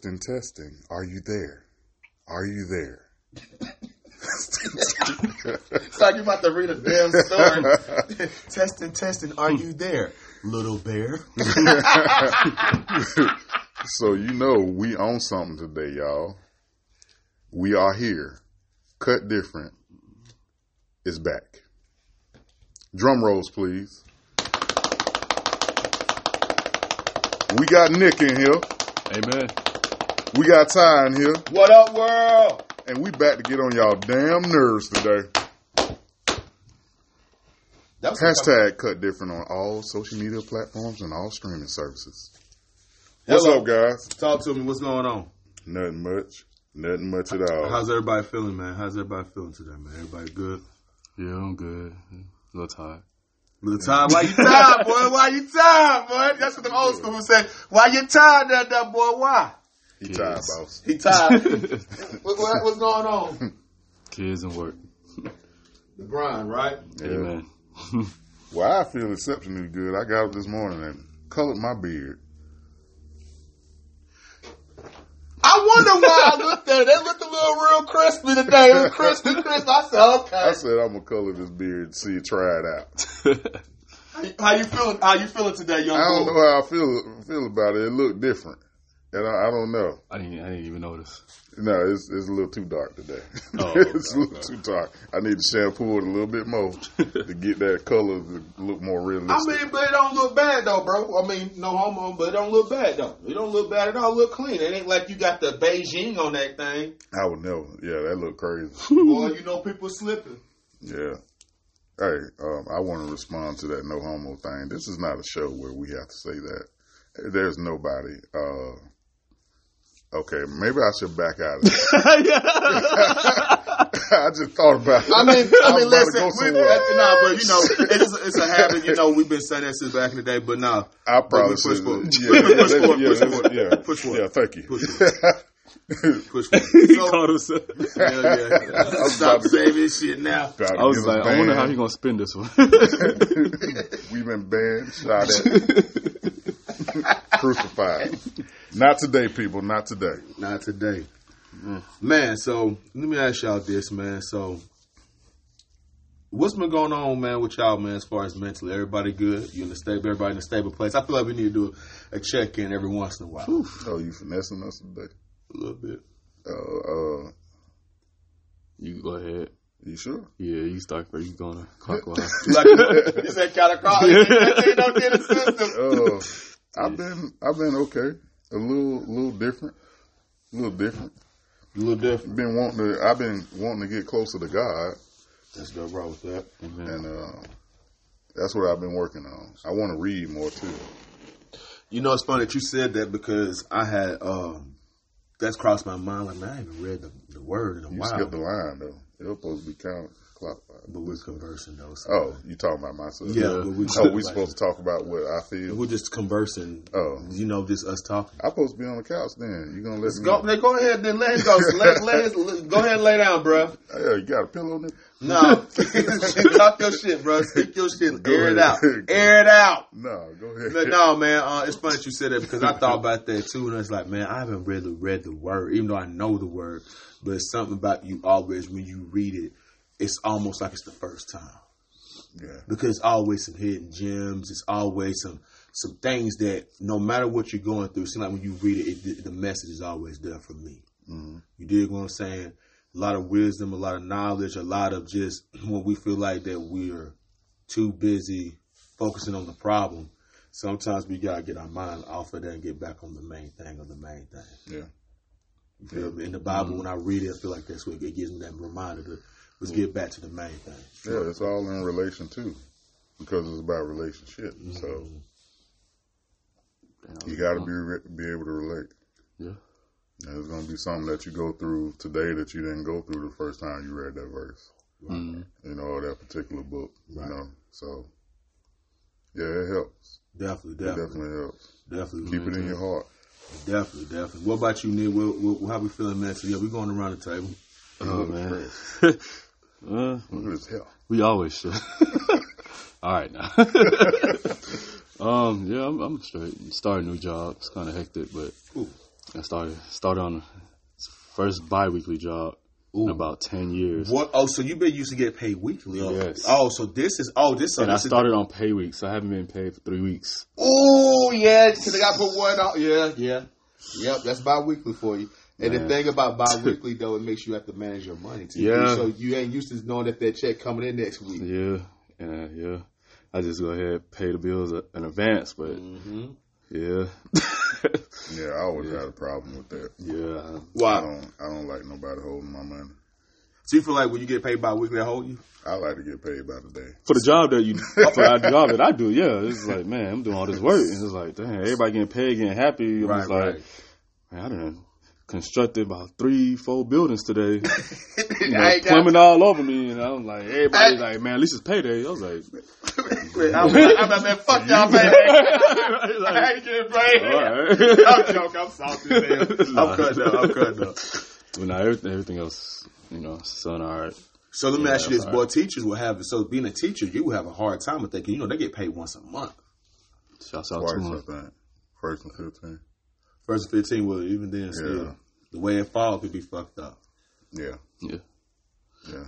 Testing, testing. Are you there? Are you there? It's like you're about to read a damn story. testing, testing. Are you there, little bear? so you know we own something today, y'all. We are here. Cut different. Is back. Drum rolls, please. We got Nick in here. Amen. We got Ty in here. What up, world? And we back to get on y'all damn nerves today. That was Hashtag cut different on all social media platforms and all streaming services. What's Hello. up, guys? Talk to me. What's going on? Nothing much. Nothing much at all. How's everybody feeling, man? How's everybody feeling today, man? Everybody good? Yeah, I'm good. A little tired. Little time. Why you tired, boy? Why you tired, boy? That's what the old school would say. Why you tired, that, that boy? Why? He Yes. tired, boss. He tired. what, what, what's going on? Kids and work. The grind, right? Yeah. Amen. Well, I feel exceptionally good. I got up this morning and colored my beard. I wonder why I looked at it. They looked a little real crispy today. It was crispy, crispy. I said, okay. I said I'm gonna color this beard, and see it, try it out. How you- How you feeling? How you feeling today, young I don't boy? know how I feel feel about it. It looked different, and I, I don't know. I didn't. I didn't even notice. No, it's it's a little too dark today. Oh, it's a okay, little too dark. I need to shampoo it a little bit more to get that color to look more realistic. I mean, but it don't look bad though, bro. I mean, no homo, but it don't look bad though. It don't look bad at all. It look clean. It ain't like you got the Beijing on that thing. I would never. Yeah, that look crazy. Boy, you know people slipping. Yeah. Hey, um, I want to respond to that no homo thing. This is not a show where we have to say that. There's nobody. Uh, okay, maybe I should back out of it. I just thought about it. I mean, I was mean, about to listen, go we, somewhere. Uh, nah, but you know, it's a, it's a habit. You know, we've been saying that since back in the day, but nah, I probably push should. forward. Yeah, Push yeah, forward, yeah, push forward. yeah, Push forward. Yeah, thank you. Push push. He So, called himself. hell yeah. Stop saving shit now. I was like, I wonder how banned. he gonna spin this one. We've been banned, shot at, crucified. Not today, people. Not today. Not today. Man, so let me ask y'all this, man. So what's been going on, man, with y'all, man, as far as mentally? Everybody good? You in the stable everybody in a stable place? I feel like we need to do a check in every once in a while. Oh, you finessing us today? A little bit. Uh, uh, you go ahead. you sure? Yeah, you start first. You going to clockwise. Like you said counterclock. You don't get a system. Uh, I've been, I've been okay. A little, little different. A little different. A little different. Been wanting to, I've been wanting to get closer to God, That's no wrong with that. And uh, that's what I've been working on. I want to read more too. You know, it's funny that you said that because I had um that's crossed my mind. Like, man, I haven't read the, the word in a You while. skipped the line though. It was supposed to be counted clockwise. but we're conversing though. So. Oh, you talking about myself? yeah, but we Oh, we supposed to talk about what I feel. We're just conversing. Oh. you know, just us talking. I'm supposed to be on the couch. Then you gonna let me? Go, go ahead, then let him go. let, let his, go ahead and lay down, bro. Yeah, you got a pillow in it? No, talk your shit, bro. Speak your shit. Go Air it out. Air it out. No, go ahead. But no, man, uh, it's funny that you said that because I thought about that too, and it's like, man, I haven't really read the word, even though I know the word, but it's something about you always when you read it, it's almost like it's the first time Yeah, because it's always some hidden gems. It's always some some things that no matter what you're going through, it seems like when you read it, it the message is always there for me. Mm-hmm. You dig what I'm saying? A lot of wisdom, a lot of knowledge, a lot of just when we feel like that we're too busy focusing on the problem. Sometimes we gotta get our mind off of that and get back on the main thing of the main thing. yeah. You feel me? In the Bible, mm-hmm. when I read it, I feel like that's what it gives me that reminder to let's get back to the main thing. Yeah, it's all in relation too, because it's about relationship. So Mm-hmm. you got to be re- be able to relate. Yeah. And it's gonna be something that you go through today that you didn't go through the first time you read that verse. Mm. You know, or that particular book. Right. You know, so yeah, it helps. Definitely, It definitely, definitely helps. definitely, Keep it in your heart. definitely, definitely. What about you, Nick? What, what, how we feeling, man? So yeah, we're going around the table. Oh man. uh, his hair. we always should. All right now. um, yeah, I'm, I'm straight. Start a new job. It's kind of hectic, but Cool. I started started on first bi-weekly job in about ten years. What? Oh, so you've been used to get paid weekly? Oh, Yes. Oh, so this is oh this. And I this is- started on pay week, so I haven't been paid for three weeks. Oh yeah, because I got put one out. Yeah, yeah, yep. That's bi-weekly for you. And Man. the thing about bi-weekly though, it makes you have to manage your money too. Yeah. So you ain't used to knowing that that check coming in next week. Yeah, and uh, yeah, I just go ahead pay the bills in advance, but Mm-hmm. yeah, Yeah, I always had a problem with that. yeah, I don't. I don't like nobody holding my money. So you feel like when you get paid bi-weekly, I hold you? I like to get paid by the day. for the job that you for the job that I do, yeah, it's like man, I'm doing all this work, and it's like damn, everybody getting paid, getting happy. I'm just like, man, I done constructed about three, four buildings today. You know, I ain't got- plumbing all over me, and I'm like, everybody's like, man, at least it's payday. I was like, I'm like, I'm like, man, fuck y'all, man. I like, ain't getting paid. all right. I'm joking. I'm salty. as hell. I'm cutting up. I'm cutting up. but nah, everything, everything else, you know, son, all right. So let me Yeah, ask you this: that's Boy, teachers will have so being a teacher, you will have a hard time with that. 'cause, You know, they get paid once a month. Shouts out Twice, to I him. First and fifteen. First and fifteen, well, even then, still Yeah. the way it falls could be fucked up. Yeah, Yeah. yeah.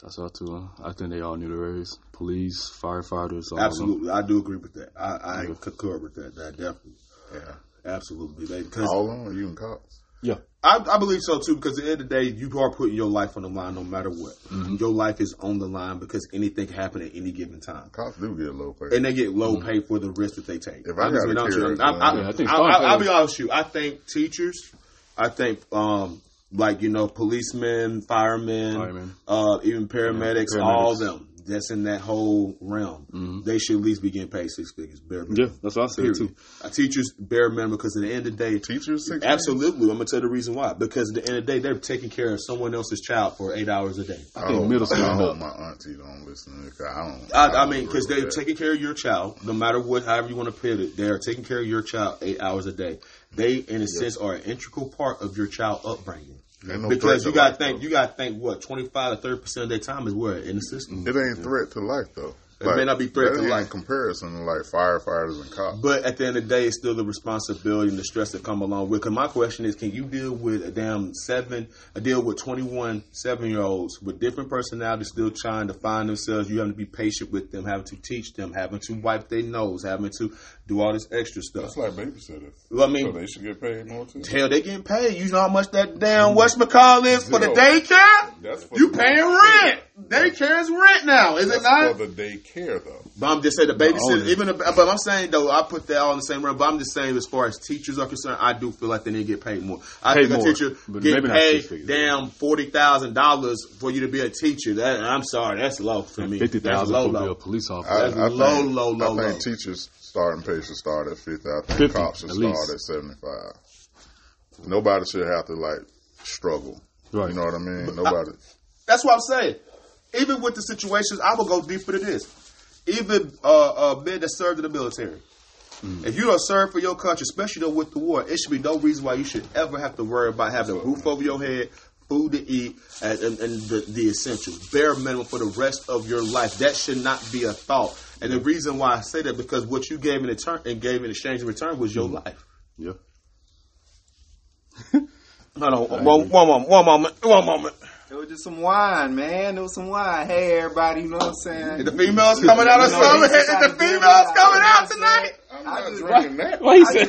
Shouts out to them. I think they all knew the race. Police, firefighters, all of them. Absolutely, I do agree with that. I, I Yeah. concur with that. That definitely, Yeah. absolutely, They Because All of them, or you and cops. Yeah. I, I believe so too. Because at the end of the day, you are putting your life on the line, no matter what. Your life is on the line because anything can happen at any given time. Cops do get low pay. and they get low pay for the risk that they take. If I I'm just gotta being honest carry with you. I, it, I, Yeah, I think I, fire I, will be honest with you. I think teachers, I think um, like you know policemen, firemen, Firemen. Uh, even paramedics, paramedics. all of them. That's in that whole realm. Mhm. They should at least be getting paid six figures. Bare minimum. Yeah, that's what I said Period. too. Uh, teachers bare minimum because at the end of the day, Teachers, six absolutely. I'm gonna tell you the reason why. Because at the end of the day, they're taking care of someone else's child for eight hours a day. I, think hope, middle school I hope my auntie don't listen to it. 'cause I don't. I, I don't mean, because they're that. taking care of your child, no matter what, however you want to put it, they're taking care of your child eight hours a day. They, in a sense, are an integral part of your child upbringing. No because you got to think, though. you got to think, what twenty five to thirty percent of their time is where in the system. It ain't threat to life though. It may not be threat to life. Comparison to like firefighters and cops. But at the end of the day, it's still the responsibility and the stress that come along with. Because my question is, can you deal with a damn seven, a deal with 21 seven year olds with different personalities, still trying to find themselves? You having to be patient with them, having to teach them, having to wipe their nose, having to do all this extra stuff. That's like babysitters. Well, I mean, So they should get paid more too. Hell, they getting paid. You know how much that damn whatchamacall is for the Zero. daycare? That's for You the- paying rent. Daycare is rent now, is That's it not? for the daycare though. But I'm just saying the babysitter, only. even, the, but I'm saying though, I put that all in the same room. But I'm just saying, as far as teachers are concerned, I do feel like they need to get paid more. I Paid think more, a teacher but get paid figures. damn forty thousand dollars for you to be a teacher. That I'm sorry, that's low for me. Fifty That's thousand low, be a low. police I, officer. That's I low, think, low, low, I think low. teachers starting pay should start at fifty. I think 50, cops should at start least. at seventy five. Nobody should have to like struggle. Right. You know what I mean? Nobody. That's what I'm saying. Even with the situations, I will go deeper to this. Even uh, uh, men that served in the military. If you don't serve for your country, especially though with the war, it should be no reason why you should ever have to worry about having a roof over your head, food to eat, and, and, and the, the essentials. Bare minimum for the rest of your life. That should not be a thought. And the reason why I say that because what you gave in return and gave in exchange in return was your mm-hmm. life. yeah. Hold on, one, one moment, one moment, one moment. It was just some wine, man. It was some wine. Hey, everybody, you know what I'm saying? The females coming out of You know, something? they Is the females coming out, out you know what I'm tonight? I'm I not just- drinking that. Why you say?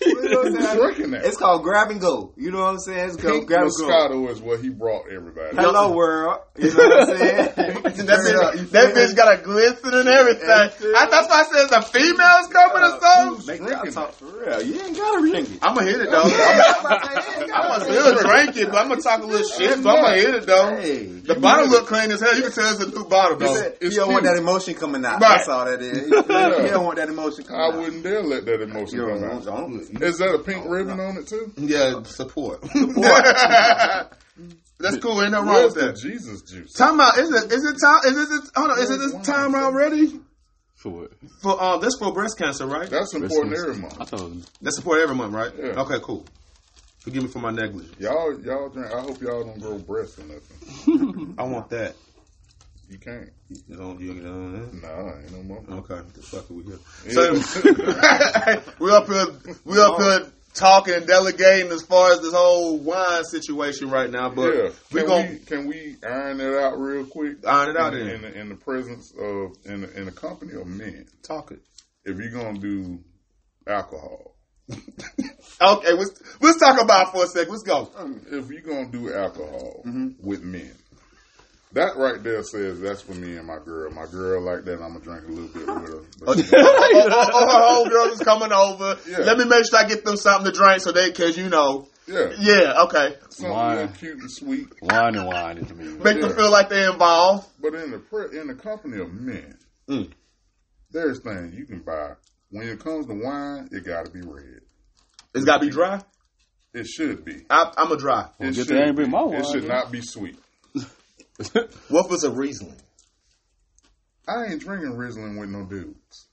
You know what I'm saying? Drinking that. It's called grab and go. You know what I'm saying? It's called Pink grab and go. Moscato is what he brought everybody. Hello, world. You know what I'm saying? that, bitch, that bitch got a glisten and everything. I, that's why I said the females coming or something. They gotta talk for real. You ain't gotta drink it. I'm gonna hit it though. I'm, I'm about to say, you ain't I'm gotta gonna still drink it, but I'm gonna talk a little shit, so I'm gonna hit it though. Hey, The bottle look clean as hell. You can tell it's a new bottle He though. you don't want that emotion coming out. That's all that is. You don't want that emotion coming I out. wouldn't dare let that emotion You come out. don't, Is that a pink ribbon on it too? Yeah, support. That's cool. Ain't nothing wrong Where's with the that. Jesus juice? Time out. Is it? Is it time? Is it? Hold on. Is it this time already? For what? For um, that's for breast cancer, right? That's important every month. I thought it That's important every month, right? Yeah. Okay, cool. Forgive me for my negligence. Y'all, y'all drink. I hope y'all don't grow breasts or nothing. I want that. You can't. You don't. You don't. Nah, ain't no more. Okay, the fuck are we here? So we up here, we up here talking and delegating as far as this whole wine situation right now. But yeah. we Can gonna we can we iron it out real quick? Iron it out in, in, the, in the presence of in the, in the company of men. talk it. If you're gonna do alcohol, Okay, let's let's talk about it for a second. Let's go. if you're gonna do alcohol Mm-hmm. with men, that right there says that's for me and my girl. My girl like that. I'm gonna drink a little bit with her. But she- oh, oh, oh, her homegirls is coming over. Yeah. Let me make sure I get them something to drink so they, cause you know, yeah, yeah, okay. something Wine. cute and sweet. Wine and wine to me. man. Make them feel like they're involved. But in the pre- in the company of men, Mm. there's things you can buy. When it comes to wine, it got to be red. It's gotta be dry. It should be. I, I'm a dry. It get should there and be. It should not be sweet. What was a Riesling? I ain't drinking Riesling with no dudes.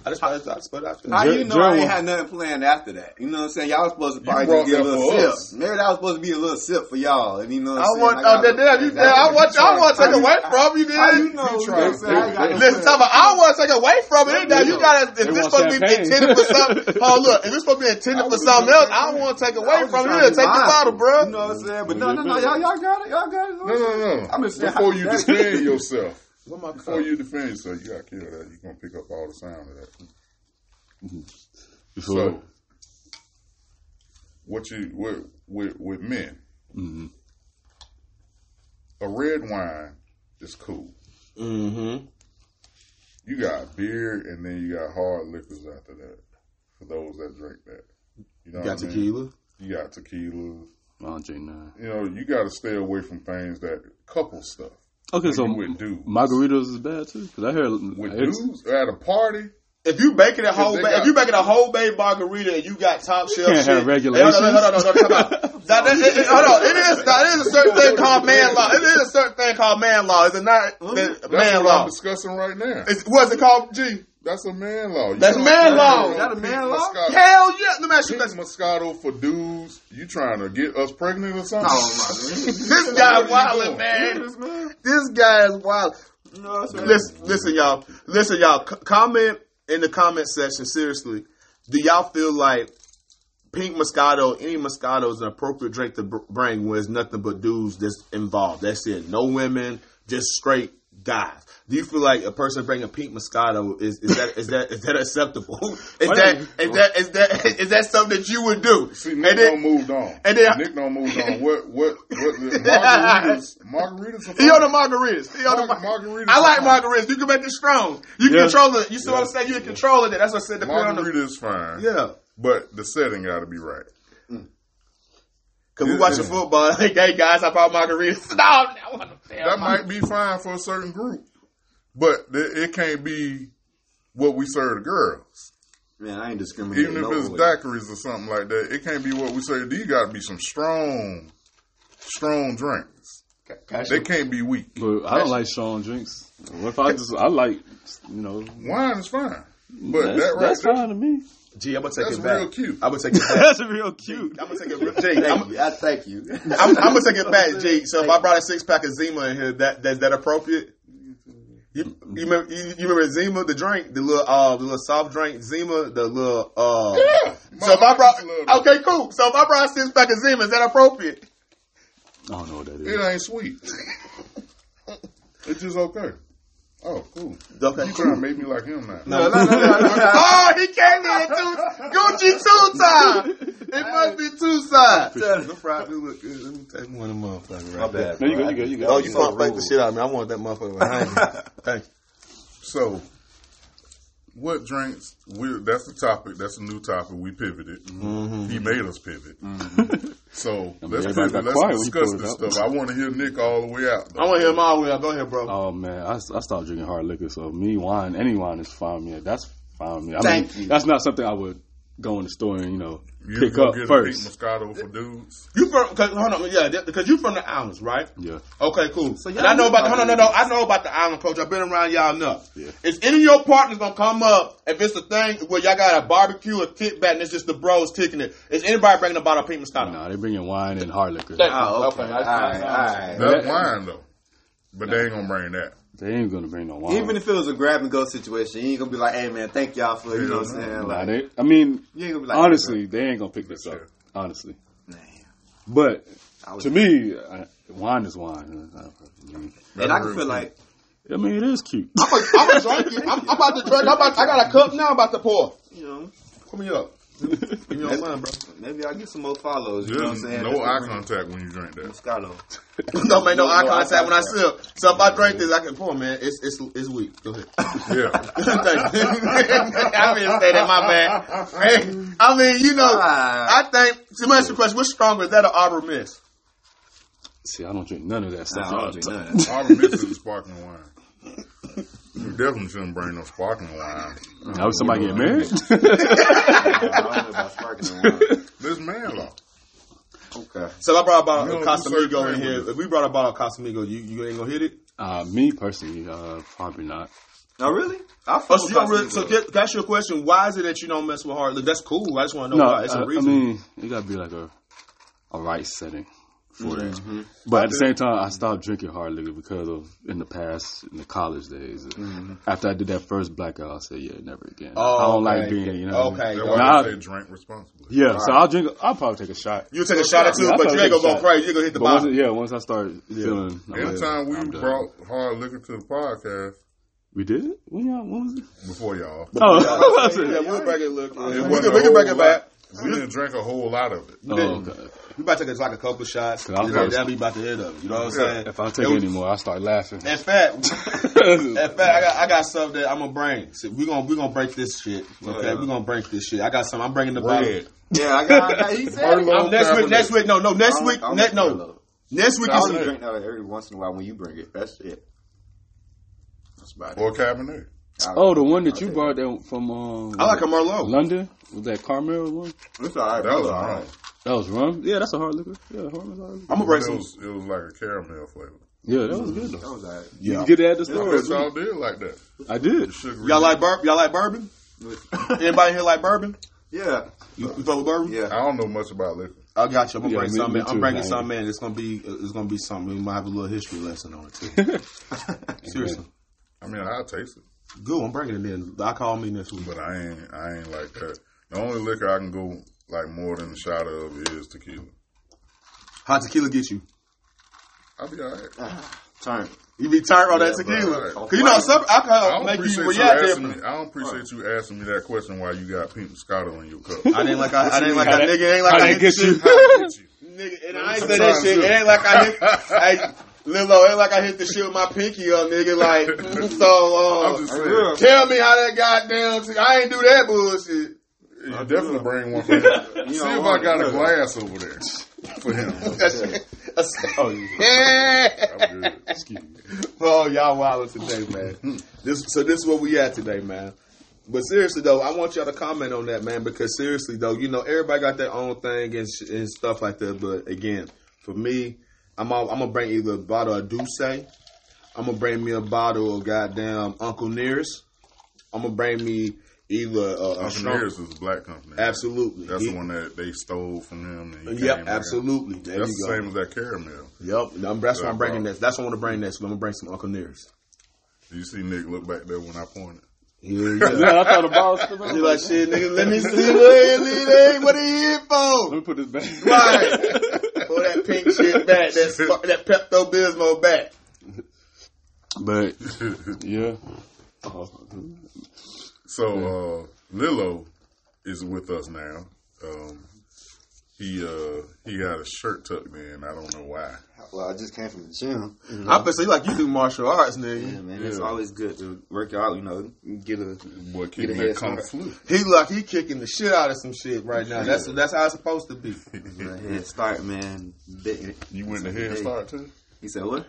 I just, I just, I just put it out there. How you know I ain't Jer- had nothing planned after that? You know what I'm saying? Y'all was supposed to You probably just get a little sip. us. Maybe that was supposed to be a little sip for y'all. And you know what I I'm saying? want, oh, I oh, a- damn, you, damn, I want, I want to take away from you, How you know? What I'm saying? I ain't got no Listen, tell me, I want to take away from it. Now you gotta, if this supposed to be intended for something, oh look, if this supposed to be intended for something else, I don't want to take away from it. Here, take the bottle, bro. You know what I'm saying? But no, no, no, y'all, y'all got it. Y'all got it. No, no, no. I'm just saying, Before you that's- defend yourself, What my before you defend yourself, you got to kill that. You're gonna pick up all the sound of that. Before, So, what you with with with men, Mhm. a red wine is cool. Mm-hmm. You got beer, and then you got hard liquors after that. For those that drink that, you know, You got what I mean? tequila. You got tequila. I don't drink none. You know, you got to stay away from things that couple stuff. Okay, so you with dudes. margaritas is bad too. Cause I heard With it's- dudes at a party, If you baking a whole, they ba- got- if you making a whole bay margarita and you got top shelf can't shit, have regulations. Hey, hold on, hold on, hold on, hold on, hold. That- that- it- it- hold on, it is, that is a certain thing called man law. It is a certain thing called man law. Is it not that's man what law? I'm discussing right now. It's, what's it called? G. That's a man law. You That's man law. Is that a man law? Moscato- Hell yeah! Let me ask you this. Moscato for dudes. You trying to get us pregnant or something? Oh, my This guy What are you wildin', doing? man. This man. This guy is wild. You know what I'm saying? Listen, listen, y'all. Listen, y'all. C- comment in the comment section. Seriously, do y'all feel like pink Moscato, any Moscato, is an appropriate drink to bring when there's nothing but dudes that's involved? That's it. No women, just straight guys. Do you feel like a person bringing pink Moscato is, is that is that is that acceptable? Is Why that not? is that is that is that something that you would do? See, And Nick then- don't moved on. and then- Nick don't moved on. What what what? Margaritas. Margaritas. Are He on the margaritas. He on the Mar- mar- margaritas I like margaritas. You can make it strong. You Yeah. control it. You see what I'm saying? You can control it. That's what I said. Depending on the Margarita is fine. yeah. But the setting got to be right. Mm. Cause we watching football. Like, hey guys, I brought margaritas. No, I want to That might be fine for a certain group, but it can't be what we serve the girls. Man, I ain't discriminating. Even if no it's way. daiquiris or something like that, it can't be what we serve. These got to be some strong, strong drinks. They can't be weak. But I don't like strong drinks. What if I just I like you know Wine is fine, but that's, that right that's there, fine to me. Gee, I'm gonna take that's it back. That's real cute. I'm gonna take it back. That's real cute. I'm gonna take it. real- Gee, I'm, Thank you. I thank you. I'm, I'm gonna take it back, G. So if I brought a six pack of Zima in here, that that's that appropriate? You, you remember you, you remember Zima the drink, the little uh the little soft drink Zima, the little uh. Yeah. So if I brought used to love okay, cool. So if I brought a six pack of Zima, is that appropriate? I don't know what that that. is. it ain't sweet. it's just okay. Oh, cool. Okay, You trying to make me like him now? No, no, no, no, no. Oh, he came in two Gucci two time. It must be two sides. Them fries do look good. Let me take one of them motherfuckers right there. No, you go, you go, you go. Oh, you pump fake the shit out of me. I want that motherfucker behind me. Thank you. So, what drinks? We, that's the topic. That's a new topic. We pivoted. Mm-hmm. He made us pivot. Mm-hmm. So I mean, let's pivot. Let's quiet when he discuss pulled this stuff. I want to hear Nick all the way out. I want to hear my way. Out. Go ahead, bro. Oh man, I, I stopped drinking hard liquor, so me wine, any wine is fine with me. That's fine with me. I Thank mean, you. that's not something I would go in the store and you know You pick up get first. a Moscato for dudes. You from? Cause, hold on, yeah, because you from the islands, right? Yeah, Okay, cool. So and y'all I know know about. about Hold on, no, no. I know about the island culture. I've been around y'all enough. Yeah. Is any of your partners gonna come up if it's a thing where y'all got a barbecue or kickback and it's just the bros kicking it? Is anybody bringing a bottle of pink Moscato? nah, they bringing wine and hard liquor. Thank you. Oh, okay. Okay, All that's right, fine. all right. That's wine though, but they ain't gonna bring that. They ain't gonna bring no wine. Even if it was a grab and go situation, you ain't gonna be like, "Hey man, thank y'all for you know what I'm saying." Nah, Like, they, I mean, you ain't gonna be like, honestly, they ain't gonna pick this up. Honestly, Man. but to me, I, wine is wine. I mean, and I can feel like I mean, it is cute. I'm gonna I'm gonna drink it. I'm, I'm about to drink. I'm about, I got a cup now. I'm about to pour. you know, Put me up. Give me your line, bro. maybe I'll get some more follows. You know what I'm saying? no eye contact when you drink that. Moscato. Don't make no eye No eye contact when I sip. So if I drink this, I can pour, man. It's it's it's weak. Go ahead. Yeah. I mean, say that, my bad. Hey, I mean, you know, Ah. I think, to me ask you a question, what's stronger, is that or Arbor Mist? See, I don't drink none of that Nah, stuff. I don't drink none of that. All the misses is sparkling wine. You definitely shouldn't bring no sparkling wine. Now somebody get married? I don't know about sparkling wine. This man law. Okay. So I brought a bottle You of don't do certain Casamigo in here. If we brought a bottle of Casamigo, you, you ain't gonna hit it? uh, me personally, uh, probably not. Oh really? I Oh, so, you don't really, so get, that's your question. Why is it that you don't mess with hard liquor? That's cool. I just want to know No, why. It's I, a I reason. mean, it gotta be like a a right setting for that. Mm-hmm. But at the same time, I stopped drinking hard liquor because of in the past, in the college days. Mm-hmm. After I did that first blackout, I said, "Yeah, never again." Oh, I don't like being, you know. Okay. That's Nah, why Nah, they say drink responsibly. yeah, so I'll drink. I'll probably take a shot. you take a shot or two, Yeah, but you ain't gonna go crazy. You gonna hit the But bottom. it- yeah, once I start feeling, Anytime like, we I'm done. brought hard liquor to the podcast we did it. When y'all, when was it? before y'all, Oh, Yeah, we'll break it. Look, we wasn't can, a we can break it back. lot. we didn't drink a whole lot of it. oh, okay. We about to take like a couple shots. I was You know, first. that'll be about the end of it. You know what I'm saying? If I take It was- any more, I start laughing. In fact, in fact, I got I got something that I'm gonna bring. So we gonna we gonna break this shit. Okay, Yeah. we gonna break this shit. I got some. I'm bringing the bottle. Bread. Yeah, I got. I got he said. I'm, next week. Next week. No, no. Next I week. don't- I Ne- don't no. Merlot. Next week I is only some. drink that every once in a while when you bring it. That's it. That's about it. Or Cabernet. Oh, the one that you brought that from um, I like a Merlot. London was that Carmel one? It's all right. That was all wrong. That was rum. Yeah, that's a hard liquor. Yeah, hard liquor. hard liquor. I'm gonna bring It some. was, it was like a caramel flavor. Yeah, that was good That though. was all right. You can get it at the I store. bet y'all did like that. I did. Sugar. Y'all like bourbon? Y'all like bourbon? Anybody here like bourbon? Yeah. You, you fuck with bourbon? Yeah. I don't know much about liquor. I got you. I'm gonna Yeah, bring me- something. me in. I'm bringing I- something in. It's gonna be. It's gonna be something. We might have a little history lesson on it too. Seriously. I mean, I'll taste it, Good. I'm bringing it in. I call me next week. but I ain't. I ain't like that. The only liquor I can go like more than a shot of is tequila. How tequila get you? I'll be alright. Turn. You be turned on that Yeah, tequila. right. Cause you know some I alcohol don't make you appreciate you, react asking different. me. I don't appreciate you asking me that question. Why you got pink Moscato in your cup? I didn't like I, I didn't like How that that- nigga. Ain't like how I that hit the get you? shit. How I get you? Nigga, and I ain't say that shit. It ain't like I hit. hey, Lilo, it ain't like I hit the shit with my pinky up, nigga. Like so. I'm Uh, just saying. tell me how that goddamn. T- I ain't do that bullshit. You definitely bring one for him. See if I got a glass over there for him. Oh, yeah. I'm good. Excuse me. Oh, y'all wild today, man. Hmm. This so this is what we at today, man. But seriously though, I want y'all to comment on that, man, because seriously though, you know, everybody got their own thing and, sh- and stuff like that. But again, for me, I'm all, I'm gonna bring either a bottle of D'USSÉ, I'm gonna bring me a bottle of goddamn Uncle Nearest, I'm gonna bring me either uh, a, a Uncle strong- is a black company. Absolutely, That's He- the one that they stole from him. And Yep, absolutely. There That's the go. same as that caramel. Yep, I'm- that's why I'm Yeah, bringing this. That's what I want to bring next. I'm gonna bring some Uncle Nearest. Do you see Nick look back there when I pointed? Yeah, Yeah, I thought about it. You like shit, nigga? Let me see what it What are you here Let me put this back. Right. Pull that pink shit back. That sp- that Pepto Bismol back. But yeah, Oh, So uh, Lilo is with us now. Um, he uh, he got a shirt tucked in. I don't know why. Well, I just came from the gym. I bet say like you do martial arts, Yeah, nigga. man, it's always good to work out. You know, get a Boy, Get a head that kung start. flu. He like he kicking the shit out of some shit right now. That's that's how it's supposed to be. head start, man. You went to Head Start too? He said what?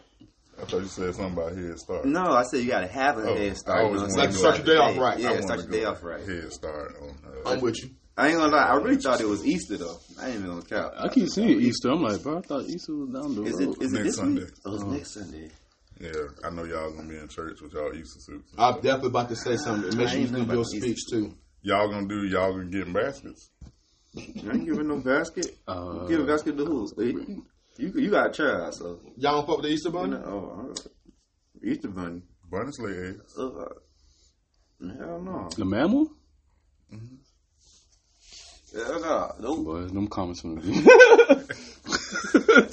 I thought you said something about Head Start. No, I said you gotta have a Oh, head I start. you know, wanted to start your day off right. Yeah, I wanted start your day off right. Head Start on. Uh, I'm with you. I ain't gonna lie, I really thought it was Easter though. I ain't even gonna count. I keep seeing Easter. I'm like, bro, I thought Easter was down the Is road. it is it this Sunday. week? Oh, it's next Sunday. yeah, I know y'all gonna be in church with y'all Easter suits. I'm definitely about to say something. Make sure you do your these. speech too. Y'all gonna do? Y'all gonna get baskets? You ain't giving no basket. Uh, Give a basket to who? You you, you got a child, so Y'all don't fuck with the Easter you bunny? know, oh, all right. Easter bunny. Bunnies lay eggs. Uh, hell no. The mammal? Hell no. Nope. Boy, them comments from the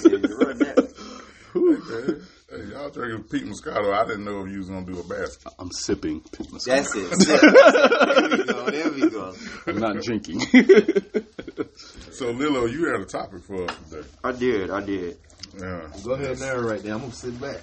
Yeah, you're right there. Hey, hey, y'all drinking Pete Moscato. I didn't know if you was gonna do a basket. I'm sipping. Pink Moscato. That's it. there we go. There we go. I'm not drinking. So Lilo, you had a topic for us today. I did. I did. Yeah. Go ahead and narrate there. I'm gonna sit back.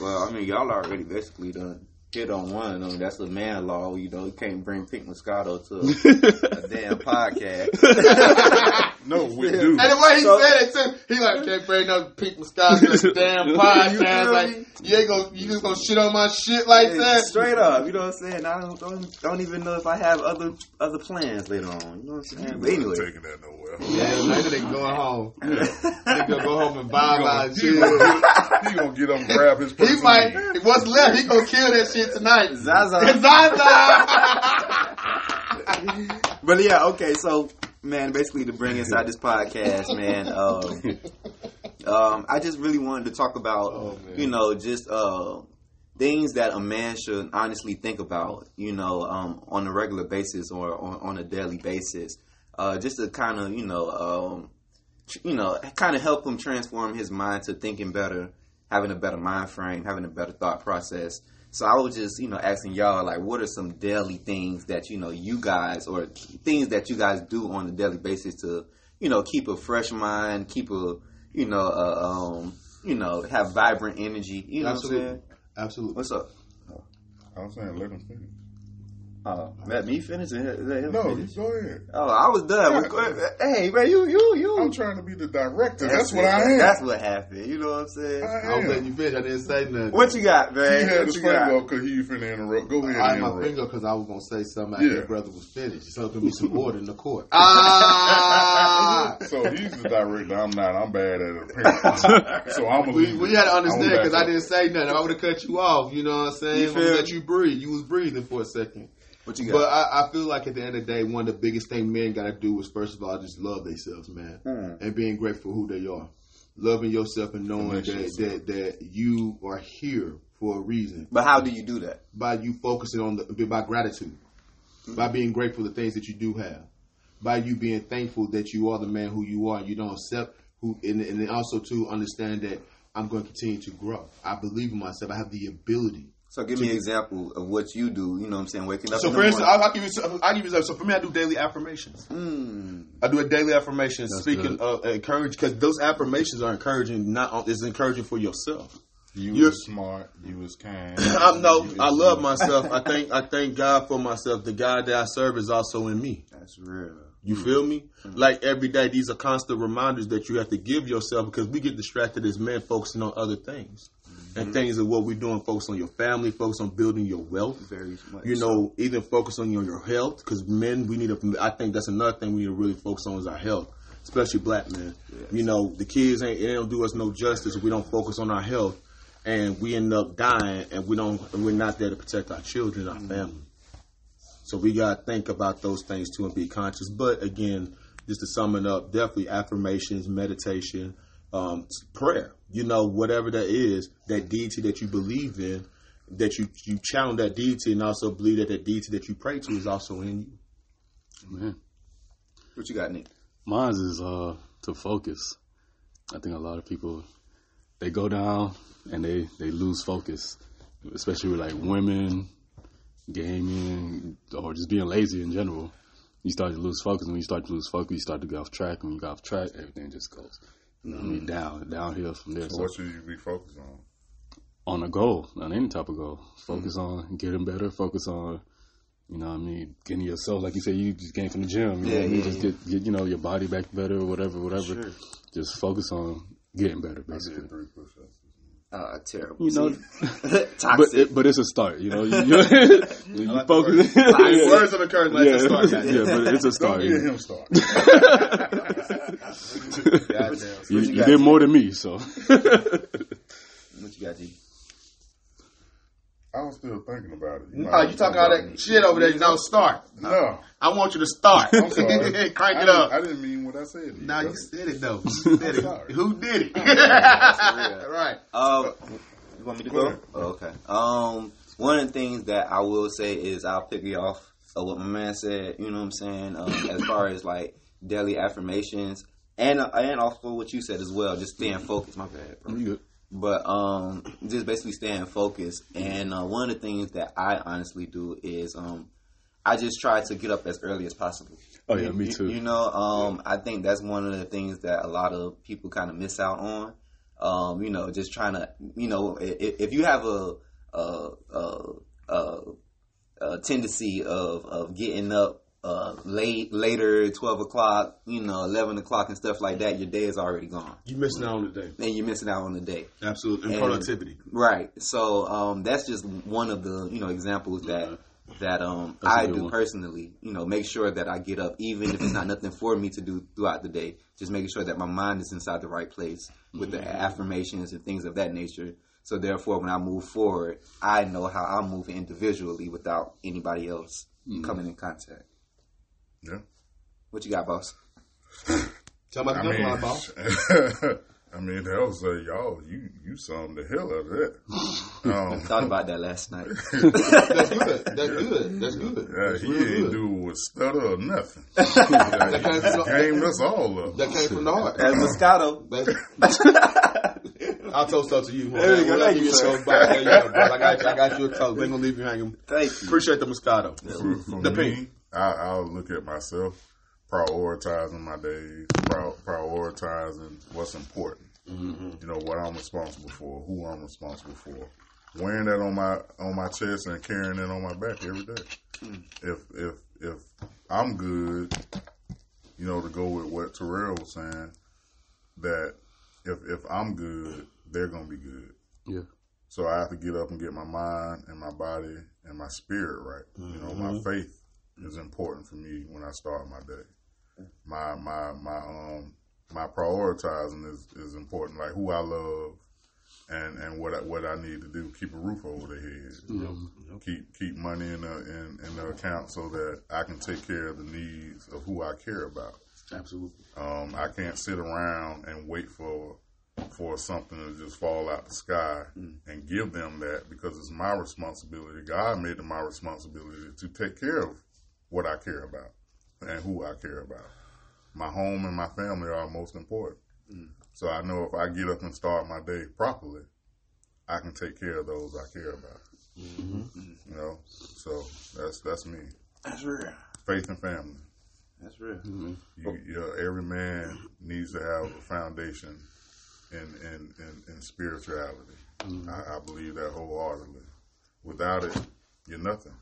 Well, I mean, y'all already basically done hit on one of them. That's the man law. You know, you can't bring Pink Moscato to a, a damn podcast. No, we do. And the way he So- said it too, he like can't bring no Pete Moscato to this damn podcast. feel Like you ain't gonna, you just gonna shit on my shit like that. Straight up, you know what I'm saying? I don't, don't don't even know if I have other other plans later on. You know what I'm saying? But anyway, taking that nowhere. Yeah, later they going home. They gonna go home and buy my He shit. he gonna get up and grab his He person. might. What's left? He gonna kill that shit tonight. Zaza. Zaza. But yeah, okay, so man, basically to bring inside this podcast, man, um, um, I just really wanted to talk about, Oh, you know, just uh, things that a man should honestly think about, you know, um, on a regular basis or on, on a daily basis, uh, just to kind of, you know, um, tr- you know, kind of help him transform his mind to thinking better, having a better mind frame, having a better thought process. So I was just, you know, asking y'all like, what are some daily things that you know you guys or things that you guys do on a daily basis to, you know, keep a fresh mind, keep a, you know, uh, um, you know, have vibrant energy. You know what I'm Absolutely. saying? Absolutely. What's up? I was saying, let him finish. Uh, let me finish and let him No, finish. go ahead. Oh, I was done. Hey, man, you, you, you. I'm trying to be the director. That's, what. I am. That's what happened. You know what I'm saying? I I was am. letting you finish. I didn't say nothing. What you got, He man? had What his you finger got? up because he finna interrupt. Go ahead I had and my interrupt. finger because I was gonna say something after Yeah. your brother was finished. So it could be some order in the court. Ah! So he's the director. I'm not. I'm bad at it. so I'm gonna we, leave we it. had to understand because I didn't say nothing. I would have cut you off. You know what I'm saying? You I'm feel let you breathe. You was breathing for a second. What you got? But I, I feel like at the end of the day, one of the biggest things men got to do is first of all just love themselves, man, Mm. and being grateful who they are, loving yourself and knowing that, yourself. that that you are here for a reason. But how do you do that? By you focusing on the by gratitude, by being grateful for the things that you do have, by you being thankful that you are the man who you are. and You don't accept who, and, and then also to understand that I'm going to continue to grow. I believe in myself. I have the ability. So give me an example of what you do. You know what I'm saying? Waking up. So in for the instance, morning. I'll, I'll give you. some- I'll give you. some- So for me, I do daily affirmations. Mm. I do a daily affirmation, That's speaking good. of encourage because those affirmations are encouraging. Not uh, is encouraging for yourself. You You're- was smart. You was kind. I know. You I love good. myself. I thank. I thank God for myself. The God that I serve is also in me. That's real. You hmm. feel me? Hmm. Like every day, these are constant reminders that you have to give yourself because we get distracted as men focusing on other things. And mm-hmm. things of what we're doing, focus on your family, focus on building your wealth. Very much. You know, even focus on your, your health because men, we need to. I think that's another thing we need to really focus on is our health, especially black men. You know, the kids ain't they don't do us no justice if we don't focus on our health, and we end up dying, and we don't. And we're not there to protect our children, our mm-hmm. family. So we gotta think about those things too and be conscious. But again, just to sum it up, definitely affirmations, meditation, um, prayer. You know, whatever that is, that deity that you believe in, that you you channel that deity and also believe that that deity that you pray to is also in you. Man. what you got, Nick? Mine is uh to focus. I think a lot of people they go down and they they lose focus, especially with like women, gaming, or just being lazy in general. You start to lose focus. When you start to lose focus, you start to get off track. And when you get off track, everything just goes. You know what I mean, down, downhill from there. So So what should you be focused on? on a goal, on any type of goal. Focus on getting better. Focus on, you know, what I mean, getting yourself like you said, you just came from the gym. You know, what I mean, just get, get you know your body back better, or whatever, whatever. Just focus on getting better, I basically. did three push-ups. Uh, terrible. You know, Toxic. but it, but it's a start. You know, you, you, you focus. yeah, Words of encouragement, yeah, let's start. yeah, but it's a Don't start. get You, him started. Goddamn. you, you you did G? more than me, so what you got, G? I was still thinking about it. Oh, you talking all that shit over there? Don't start. No. I want you to start. I'm sorry. Crank I it didn't- up. I didn't mean what I said. to you, Now you said it though. You said it. sorry. Who did it? real. right. Um, you want me to Go go? Oh, okay. Um, one of the things that I will say is I'll pick you off of what my man said. You know what I'm saying? Um, as far as like daily affirmations, and uh, and also what you said as well, just staying focused. My bad, bro. You good? But um, just basically staying focused. And uh, one of the things that I honestly do is um, I just try to get up as early as possible. Oh yeah, me too. You, know, um, I think that's one of the things that a lot of people kind of miss out on. Um, you know, just trying to, you know, if, if you have a, a, a, a, a tendency of, of getting up uh, late, later, twelve o'clock, you know, eleven o'clock and stuff like that, your day is already gone, You're missing out on the day. and you're missing out on the day. Absolutely. And And- productivity. Right. So um, that's just one of the you know examples that that um, That's I do one. personally. You know, make sure that I get up, even if it's not nothing for me to do throughout the day. Just making sure that my mind is inside the right place with the affirmations and things of that nature. So therefore, when I move forward, I know how I'm moving individually without anybody else coming in contact. Yeah. What you got, boss? Somebody I come mean, on, boss. I mean, that was uh, y'all. You you summed the hell out of that. Um, Thought about that last night. That's good. That's good. That's good. yeah, That's he real ain't good. do with stutter or nothing. That he came from the- gamed us all up. That came from the heart. That's Moscato. I'll toast up to you. man. There you go. Thank you, sir. toast back. There you go, bro. I got you. I got you a toast. We ain't gonna leave you hanging. Thank you. Appreciate the Moscato. For, for The pink. I, I'll look at myself, prioritizing my days, prioritizing what's important. Mm-hmm. You know what I'm responsible for, who I'm responsible for, wearing that on my on my chest and carrying it on my back every day. Hmm. If if if I'm good, you know, to go with what Terrell was saying, that if if I'm good, they're gonna be good. Yeah. So I have to get up and get my mind and my body and my spirit right. You know, my mm-hmm. faith is important for me when I start my day. My my my um my prioritizing is, is important, like who I love and, and what I, what I need to do. Keep a roof over their head. Keep keep money in the in, in the account so that I can take care of the needs of who I care about. Absolutely. Um, I can't sit around and wait for for something to just fall out the sky and give them that because it's my responsibility. God made it my responsibility to take care of what I care about and who I care about. My home and my family are most important. Mm. So I know if I get up and start my day properly, I can take care of those I care about. Mm-hmm. You know, so that's that's me. That's real. Faith and family. That's real. Mm-hmm. You, you know, every man needs to have a foundation in in, in, in spirituality. Mm-hmm. I, I believe that wholeheartedly. Without it, you're nothing,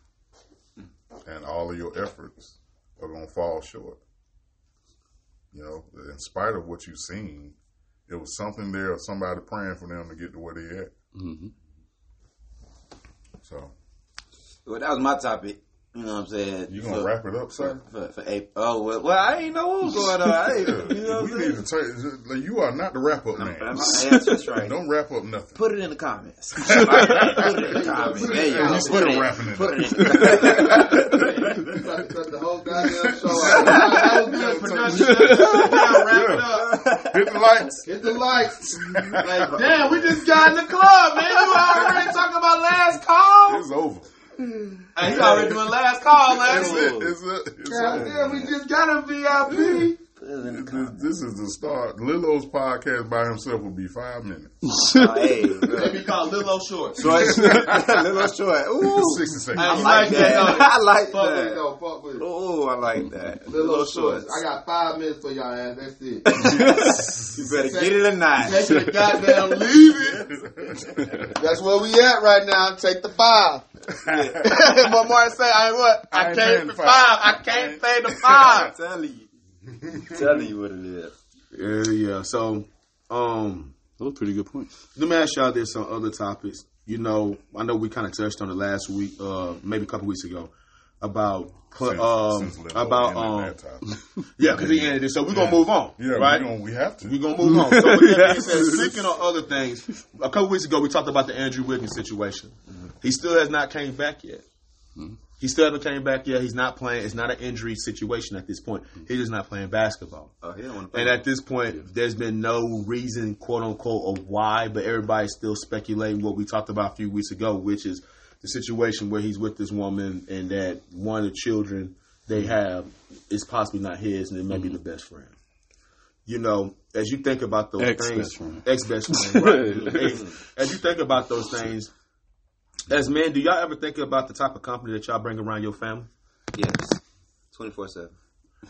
and all of your efforts are gonna fall short. You know, in spite of what you've seen, it was something there, or somebody praying for them to get to where they at. Mm-hmm. So Well, that was my topic. You know what I'm saying? you gonna for, wrap it up, sir? for, for April. Oh well, well, I ain't know what was going on. I ain't, Yeah, you know we what I'm need saying? to take. like, You are not the wrap up man. Yeah, that's right. Don't wrap up nothing. Put it in the comments. put it in the comments. There you go. He's Put still it wrapping it Put up. it in. The whole goddamn show. That was good production. Wrap it up. Hit the lights. Hit the lights. Like, damn, we just got in the club, man. You already talking about last call? It's over. Mm. Hey, you already doing last call, It's man. it. It's it. It's God over. damn, we just got a VIP. Put it in the This, this is the start. Lilo's podcast by himself will be five minutes. Oh, hey, Let me call Lilo Short. little short. Ooh, Sixty seconds. Hey, I like like that. that, I like Fuck with that. though. Fuck with it. Oh, I like that. Little shorts. I got five minutes for y'all ass. That's it. You better get it or not. Take the goddamn leave it. That's where we at right now. Take the five. What Martin say? I ain't what? I, I ain't can't paying the the five. five. I can't pay the five. I'm telling you. telling you what it is. Yeah, yeah. So, um, Those are pretty good points. let me ask y'all this on other topics. You know, I know we kind of touched on it last week, uh, maybe a couple weeks ago, about Since- um, since about um, yeah, because he ended it. So we're gonna move on, yeah, right? we, gonna, we have to. We're gonna move on. So with that being said, speaking of other things, a couple weeks ago we talked about the Andrew Wiggins situation. He still has not came back yet. He still hasn't came back yet. He's not playing. It's not an injury situation at this point. He's just not playing basketball. He don't want to play. And at this point, there's been no reason, quote unquote, of why, but everybody's still speculating what we talked about a few weeks ago, which is the situation where he's with this woman and that one of the children they mm-hmm. have is possibly not his and it may be the mm-hmm. best friend. You know, as you think about those Ex things, best friend. ex best friend, right? as, as you think about those things, as men, do y'all ever think about the type of company that y'all bring around your family? Yes, twenty four seven.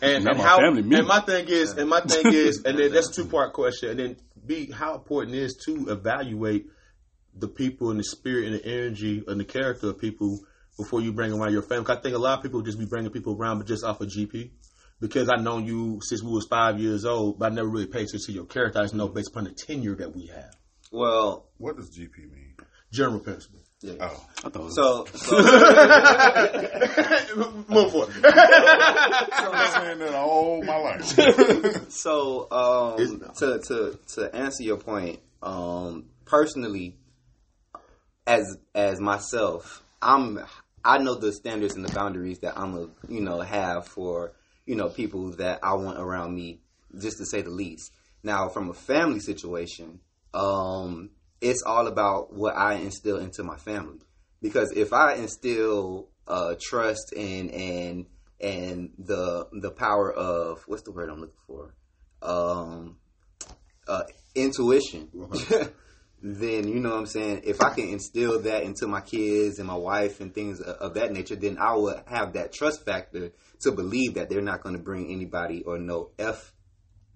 And, and my how? family, me. And my thing is, and my thing is, and then that's a two part question. And then B, how important it is to evaluate the people and the spirit and the energy and the character of people before you bring around your family. I think a lot of people just be bringing people around, but just off of GP. Because I've known you since we was five years old, but I never really paid attention to your character. I just know based upon the tenure that we have. Well, What does GP mean? General principle. Oh, I thought so so Move forward. I've been saying that all my life. So, um, to to to answer your point, um, personally, as as myself, I'm I know the standards and the boundaries that I'm a you know have for you know people that I want around me, just to say the least. Now, from a family situation, um, it's all about what I instill into my family. Because if I instill uh, trust and and and the the power of what's the word I'm looking for, um, uh, intuition, then you know what I'm saying. If I can instill that into my kids and my wife and things of, that nature, then I will have that trust factor to believe that they're not going to bring anybody or no f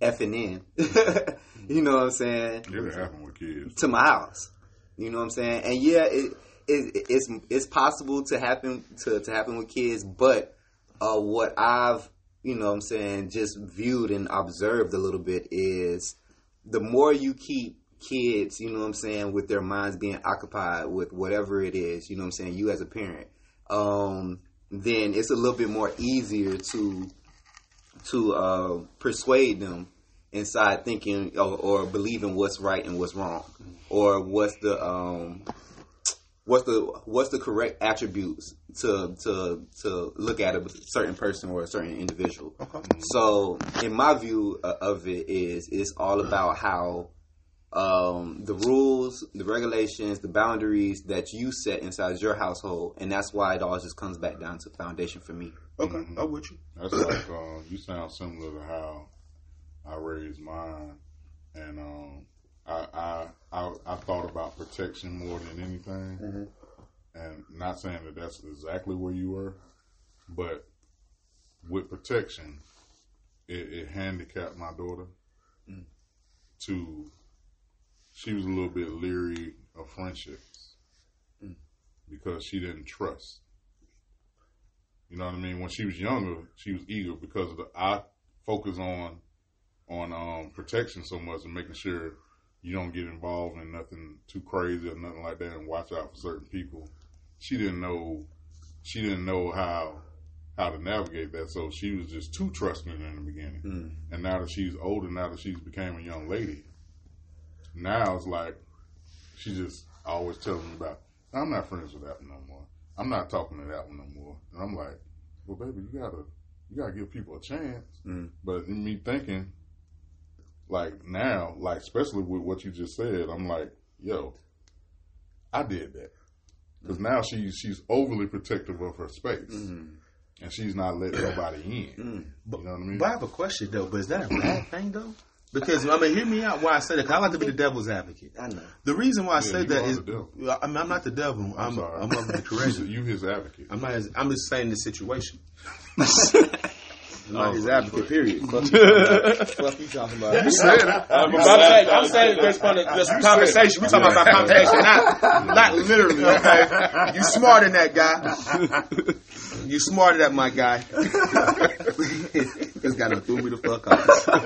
effing in. you know what I'm saying? It'll happen with kids. to my house. You know what I'm saying? And yeah, it, it it's it's possible to happen to, to happen with kids, but uh, what I've you know what I'm saying just viewed and observed a little bit is the more you keep kids, you know what I'm saying, with their minds being occupied with whatever it is, you know what I'm saying, you as a parent, um, then it's a little bit more easier to to uh, persuade them inside thinking or, or believing what's right and what's wrong, or what's the um, what's the what's the correct attributes to to to look at a certain person or a certain individual. So, in my view uh, of it, is it's all about how um, the rules, the regulations, the boundaries that you set inside your household, and that's why it all just comes back down to foundation for me. Okay, I'm with you. That's like uh, you sound similar to how I raised mine, and um, I, I I I thought about protection more than anything, and not saying that that's exactly where you were, but with protection, it, it handicapped my daughter to she was a little bit leery of friendships because she didn't trust. You know what I mean? When she was younger, she was eager because of the I focus on on um, protection so much and making sure you don't get involved in nothing too crazy or nothing like that, and watch out for certain people. She didn't know she didn't know how how to navigate that, so she was just too trusting in the beginning. And now that she's older, now that she's became a young lady, now it's like she just always telling me about. I'm not friends with that one no more. I'm not talking to that one no more. And I'm like, well, baby, you gotta you gotta give people a chance. Mm. But in me thinking, like now, like especially with what you just said, I'm like, yo, I did that because mm. now she's she's overly protective of her space, mm. and she's not letting nobody in. You know what I mean? But I have a question though. But is that a bad thing though? Because I mean, hear me out. Why I say that? 'cause I like to be the devil's advocate. I know. The reason why I Yeah, say you that are is, the devil. I mean, I'm not the devil. I'm, sorry. I'm of the correction. you his advocate. I'm not. His, I'm just saying the situation. I'm Oh, not his oh, advocate. Period. Fuck you talking about. You said it. I'm, saying, I'm saying it based on the, just conversation. We're talking about that conversation, not not literally. Okay, you smart in that guy. You smart in that, my guy. Just gotta threw me the fuck off.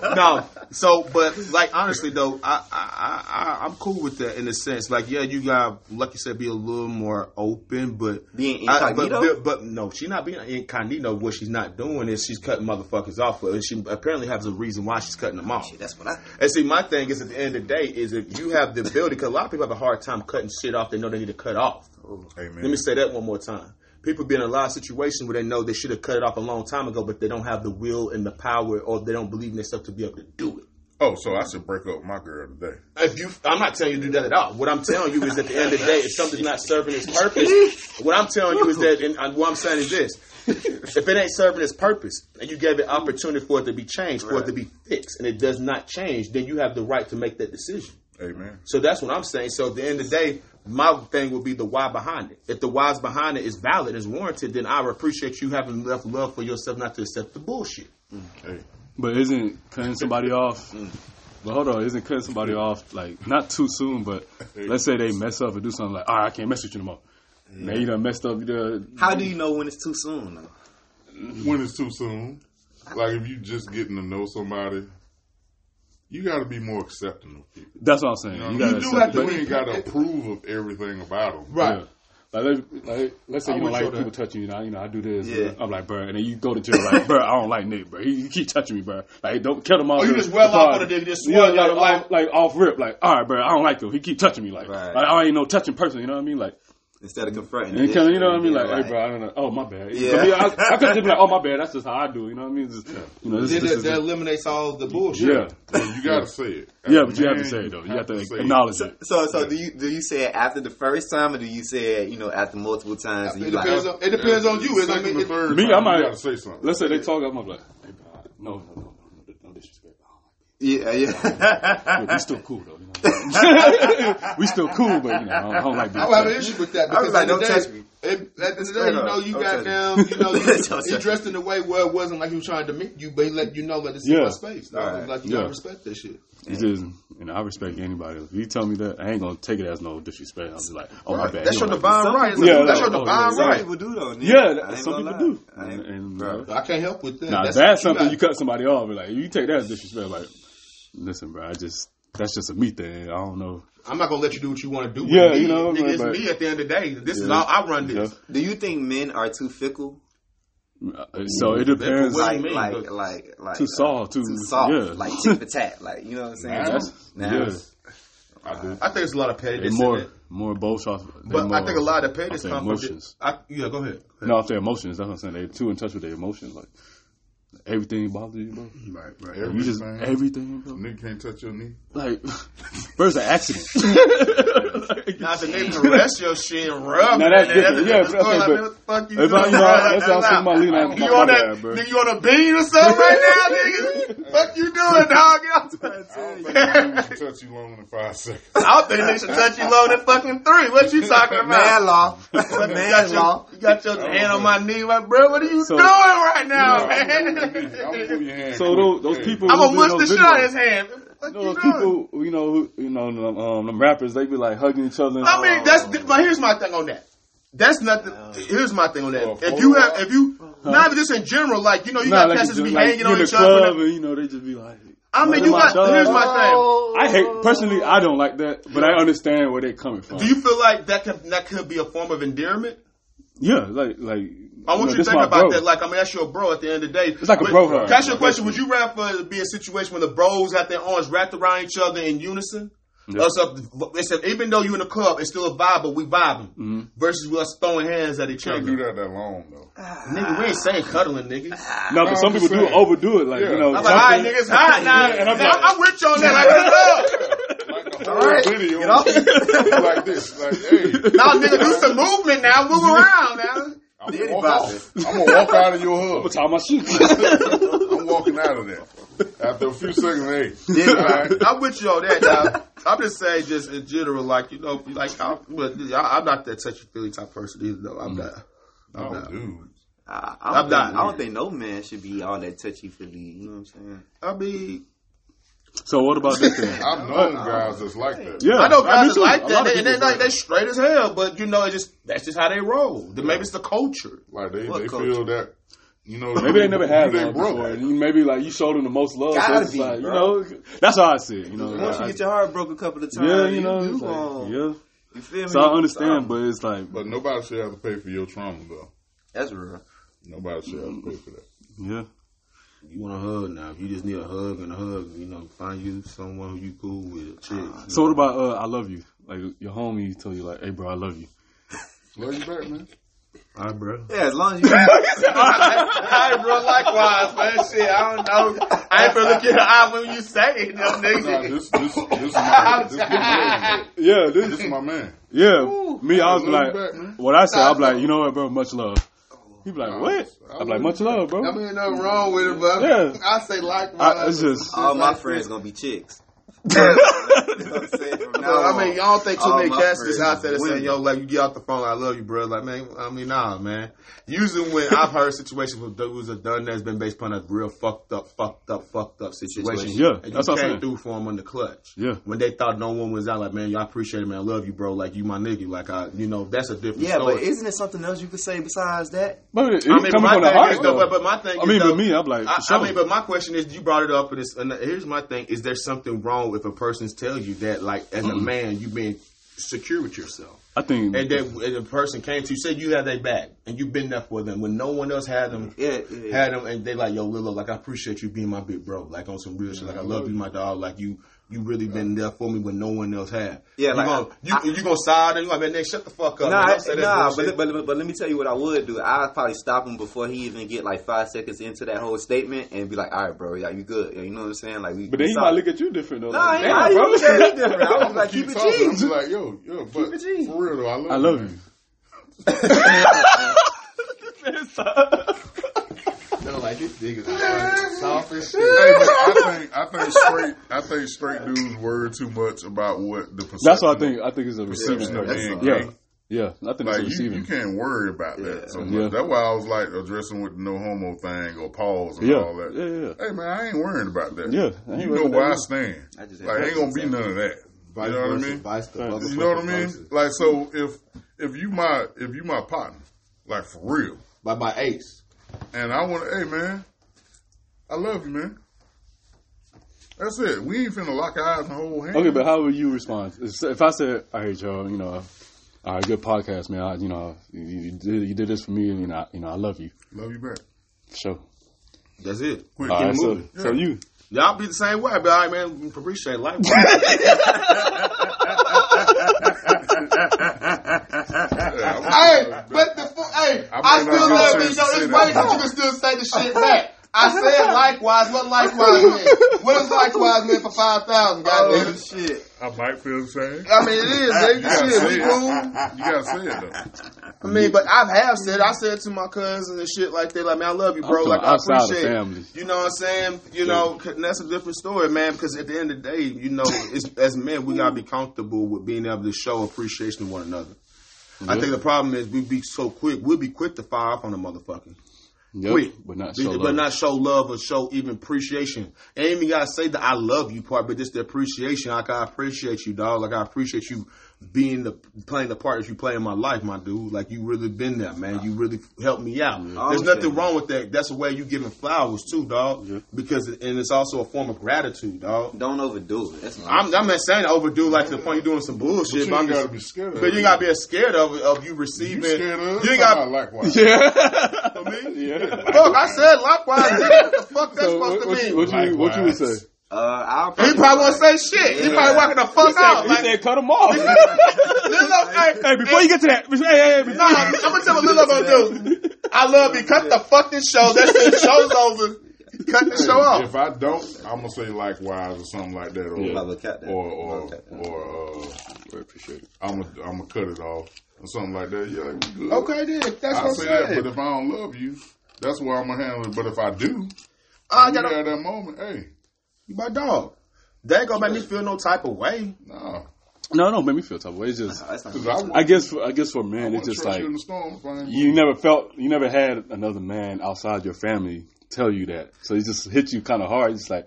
No, so but like honestly though, I I, I I'm cool with that in a sense. Like yeah, you got like you said, be a little more open, but Being I- incognito? but, but no, she's not being incognito. What she's not doing is she's cutting motherfuckers off. And she apparently has a reason why she's cutting them off. Shit, that's what I. And see, my thing is at the end of the day is if you have the ability, because a lot of people have a hard time cutting shit off they know they need to cut off. Oh, amen. Let me say that one more time. People be in a lot of situations where they know they should have cut it off a long time ago, but they don't have the will and the power, or they don't believe in themselves to be able to do it. Oh, so I should break up with my girl today. If you, I'm not telling you to do that at all. What I'm telling you is at the end of the day, if something's not serving its purpose, what I'm telling you is that, and what I'm saying is this: if it ain't serving its purpose, and you gave it opportunity for it to be changed, for it to be fixed, and it does not change, then you have the right to make that decision. Amen. So that's what I'm saying. So at the end of the day, my thing would be the why behind it. If the why's behind it is valid, is warranted, then I would appreciate you having enough love for yourself not to accept the bullshit. Mm. Hey, But isn't cutting somebody off? But hold on, isn't cutting somebody off like not too soon? But let's say they mess up and do something like, all right, I can't mess with you no more. Now you done messed up. The, How do you know when it's too soon? Though? when it's too soon, like if you just getting to know somebody, you got to be more accepting of people. that's what I'm saying. You, You, know, gotta you do accept have to. it. You ain't got to approve of everything about them. Right. Yeah. Like, let- like, let's say I you don't would like show people that. touching you. Now, you know, I do this. Yeah. I'm like, bro, and then you go to jail, like, bro, I don't like Nick, bro. He, he keep touching me, bro. Like, don't kill him off. Oh, you just well off party. on the dick, just yeah, swell like, like, off. like off rip, like, all right, bro, I don't like him. He keep touching me, like, Right. like I ain't no touching person. You know what I mean? Like, Instead of mm. confronting, and it, killing, you know what I mean? yeah, Like, hey, bro, I don't know. Oh, my bad. Yeah. I, mean, I, I could just be like, oh, my bad. That's just how I do. it. You know what I mean? Just, you know, this, Then this that, is that eliminates all the bullshit. yeah, Well, you got to say it. yeah, but a you have to say it though. You have to say it. acknowledge it. So, so do you do you say it after the first time, or do you say it, you know, after multiple times? and It you like, depends on, it depends on you. It, I Second mean, or it, third Me, I might- You got to say something. Let's say they talk, I'm like, hey, bro, no, no, no. Yeah, yeah. Look, we still cool though. You know? we still cool, but you know, I don't, I don't like I have an issue with that I was because like, don't end of touch me. day, it- at the end of the day, you know, you got touch down, you know, you, he dressed in a way where it wasn't like he was trying to meet you, but he let you know that this is Yeah. my space. Right. Like you Yeah. gotta respect that shit. It's just, you know, I respect anybody. If you tell me that, I ain't gonna take it as no disrespect. I'll be like, oh my bad. That's You your don't like divine right. people- Yeah, that's your oh, divine yeah, Some right. people do though. nigga. Yeah, I that, some people lie. do. I And, and, uh, I can't help with that. now, that's that's what something got. you cut somebody off. Like, you take that as disrespect. Like, listen, bro, I just, that's just a me thing. I don't know. I'm not gonna let you do what you want to do. With Yeah, me. you know, Nigga, it's but- me at the end of the day. This is Yeah. all I run this. Yeah. Do you think men are too fickle? Uh, So it depends. Like, mean, like, like, like, Too soft, too, too soft, yeah. like tit for tat, like you know what I'm saying? Now? That's, Now. yeah. I do. I think it's a lot of They're pettiness. in more, it. more both shots. But I think a lot of the pettiness comes from. emotions. The, I, yeah, go ahead. Go No, if their emotions, that's what I'm saying. They're too in touch with their emotions. Like everything bothers you, bro. ahead. Right, right. You just Everything. everything, bro. Nigga can't touch your knee. Like, first an accident. like, Not the nigga caress your shit and rub Now, that's and then different. that's Yeah, okay, but- what the fuck you If doing? you know, that's what I was thinking about on You my on bad, that? bro. Nigga, you on a bean or something right now, nigga? fuck you doing, dog? Get out I don't think nigga should touch you longer than five seconds. I don't think niggas should touch you lower than fucking three. What you talking about? Man law, you man got law. you got your hand on my knee, like, bro, what are you So- doing right now, I'm man? gonna put your hand so those, those Hey. people, I'm gonna do mush the shit out of his hand. What you you know, doing? people, you know, who, you know, them, um, them rappers, they be like hugging each other. I mean, that's but here's my thing on that. That's nothing. Here's my thing on that. If you have, if you, not even just in general, like you know, you Nah, got passes be like, hanging on each other. and you know, they just be like. I mean, "Oh, you got. dog." Here's my thing. I hate personally. I don't like that, but I understand where they're coming from. Do you feel like that could that could be a form of endearment? Yeah, like like. I want you, know, to think about bro. that. Like, I mean, that's your bro at the end of the day. It's like a bro hug. Catch your question. Would you rather for it to be a situation when the bros have their arms wrapped around each other in unison? Yeah. Or so, it's a, even though you're in the club, it's still a vibe, but we vibing. Mm-hmm. Versus us throwing hands at each other. Can't do that that long though. Nigga, we ain't saying cuddling, nigga. No, but some people just do overdo it. Like Yeah. you know, I'm like, all right, nigga, it's hot now. Yeah, and I'm I'm, like- I'm with you on that. Like, Like the whole right, video, get off. like this. Like, hey, now, nigga, do some movement now. Move around now. I'm gonna walk bop off. I'm gonna walk out of your I'm hug. tie my shoes. I'm walking out of there. After a few seconds, hey, Diddy all right. I'm with you on that. Now. I'm just saying, just in general, like you know, like I'm, but I- I'm not that touchy feely type person either. Though I'm not. I'm Oh, not. dude. I, I, I'm don't think, I don't think no man should be all that touchy feely. You know what I'm saying? I mean, so what about this thing? I've known guys that's like that. Yeah, I know me guys that too. like that, they, and they people like they straight as hell. But you know, it's just that's just how they roll. Then maybe it's the culture. Like they, What they culture? feel that, you know, Maybe they never had you they before. And you- maybe like you showed them the most love. Gotta so be, like, you know, that's how I see it. You know, Once you get your heart broke a couple of times, yeah, you know, you, like, yeah. you feel me? So I understand, Um, but it's like, But nobody should have to pay for your trauma, though. that's real. Nobody should have to pay for that. yeah. You want a hug now? If you just need a hug and a hug, you know, find you someone who you cool with, a chick. So what about uh, I love you? Like your homie told you like, hey bro, I love you. Love you back, man. All right, bro. Yeah, as long as you. All right, bro. Likewise, man. Shit, I don't know. I ain't finna look in her eye when you say it, though, nigga. Nah, this, this, this is my, this, my, Yeah, this this, is my man. yeah. Me, I was like, back, what I said, I'm like, you know what, bro, much love. He be like, Nah, what? I I'm like, much love, bro. I mean, nothing wrong with it, but Yeah. I say like. I, it's just, All my friends gonna be chicks. You know what I'm saying? From now No, I mean, y'all don't think too many my cats is out there that women. saying, yo, like, you get off the phone, I love you, bro. Like, man, I mean, nah, man. Usually when I've heard situations with dudes that done that's been based upon a real fucked up, fucked up, fucked up situation. Situation. Yeah, and that's you what I'm came saying. through for them on the clutch. Yeah. When they thought no one was out, like, man, y'all appreciate it, man. I love you, bro. Like, you my nigga. Like, I, you know, that's a different Yeah, story. but isn't it something else you could say besides that? but it, I mean, coming my from the thing heart, is, though, though. but, but my thing I mean, is, for though, me, I'm like, I, sure. I mean, but my question is, you brought it up, and, it's, and here's my thing: Is there something wrong if a person's tell you that, like, as a mm. man, you've been secure with yourself, I think, and that and the person came to you, said you had their back, and you've been there for them when no one else had them, Yeah, yeah. had them, and they like, yo, Lilo, like, I appreciate you being my big bro, like on some real shit, like, I love mm-hmm. you, my dog, like you. You really been there for me when no one else had. Yeah, you like, gonna, you, I- you gonna side and you like, man, nigga, shut the fuck up. man. Nah, Don't nah, bullshit." but, but but let me tell you what I would do. I'd probably stop him before he even get like five seconds into that whole statement and be like, "All right, bro, yeah, you good? Yeah, you know what I'm saying? Like, we." but then he solid. might look at you different, though. Nah, like, he damn, ain't bro. look at me different. I was like, Keep keep it talking. I'm like, yo, yo, but it G. for real though, I love I you. love man. No, like this nigga soft as shit. Hey, I think I think straight I think straight dudes worry too much about what the perception That's what I think. I think it's a perception receiving. of being all. gay. Yeah, yeah. I think Like you, you can't worry about that Yeah. so much. Yeah. That's why I was like addressing with the no homo thing or pause and yeah. all that. yeah, yeah, Hey man, I ain't worrying about that. Yeah, I ain't you know about where I stand. I just like ain't gonna be none of that. Vice you know what I mean? Vice the You know what I mean? Like so if if you my if you my partner, like for real, By my ace. And I want to, hey man, I love you, man. That's it. We ain't finna lock eyes and hold hands. Okay, but how would you respond if if I said, "All right, Joe, you know, all right, good podcast, man. I, you know, you, you did you did this for me, and you know, I, you know, I love you." love you back. Sure. That's it. Quick, All keep right, so, moving. so you. Y'all be the same way, but all right, man, appreciate life. hey, but the fu- hey, I I, still love you. chance Yo, to say it's that. way that you can still say the shit back. I said likewise. What likewise mean? What does likewise mean for five thousand? Oh Goddamn. shit! I might feel the same. I mean, it is. You Nigga. gotta Shit, say we it. cool. You gotta say it though. I mean, but I have said, I said to my cousins and shit like that, like, man, I love you, bro. I'm Like, I appreciate family. You know what I'm saying? You know, 'cause that's a different story, man, because at the end of the day, you know, it's, as men, we got to be comfortable with being able to show appreciation to one another. I think the problem is we be so quick, we'll be quick to fire off on a motherfucker. Yep, Quick. but not show but love. not show love or show even appreciation. Ain't even gotta say the I love you part, but just the appreciation. Like I appreciate you, dog. Like I appreciate you being the playing the part that you play in my life, my dude. Like you really been there, man. You really helped me out. There's nothing wrong with that. That's the way you giving flowers too, dog. Yeah. Because and it's also a form of gratitude, dog. Don't overdo it. That's I'm, I'm not saying to overdo like to the point you're doing some bullshit. you But, I'm ain't gotta be scared of but it. you gotta be scared of of you You receiving. scared of? You ain't got. about likewise. Yeah. For me? yeah. Fuck, I said likewise. What the fuck that's So supposed what, to what, mean? you- what you what you would say? Uh, I'll He probably won't say shit. He probably walking the fuck out. He Like, said, "Cut him off." Lilo, hey, hey, before you get to that, hey, hey, hey, nah, I'm gonna tell what Lilo gonna do. I love you. Cut the fucking show. That's it. Show's over. Cut the show off. If I don't, I'm gonna say likewise or something like that, or Yeah. Love a that. or or, Love a cat that. or uh, I appreciate it. I'm gonna I'm gonna cut it off or something like that. Yeah, we good. Okay, then. That's I what I'm say that, but if I don't love you, that's where I'm gonna handle it. But if I do, I you gotta. at that moment, hey, You my dog. That ain't gonna make me feel no type of way. no, No, no, make me feel tough. It's just, That's not because I, I guess, for, I guess for I men, it's just like you storm. If you never felt, you never had another man outside your family tell you that. So it just hit you kind of hard. It's like,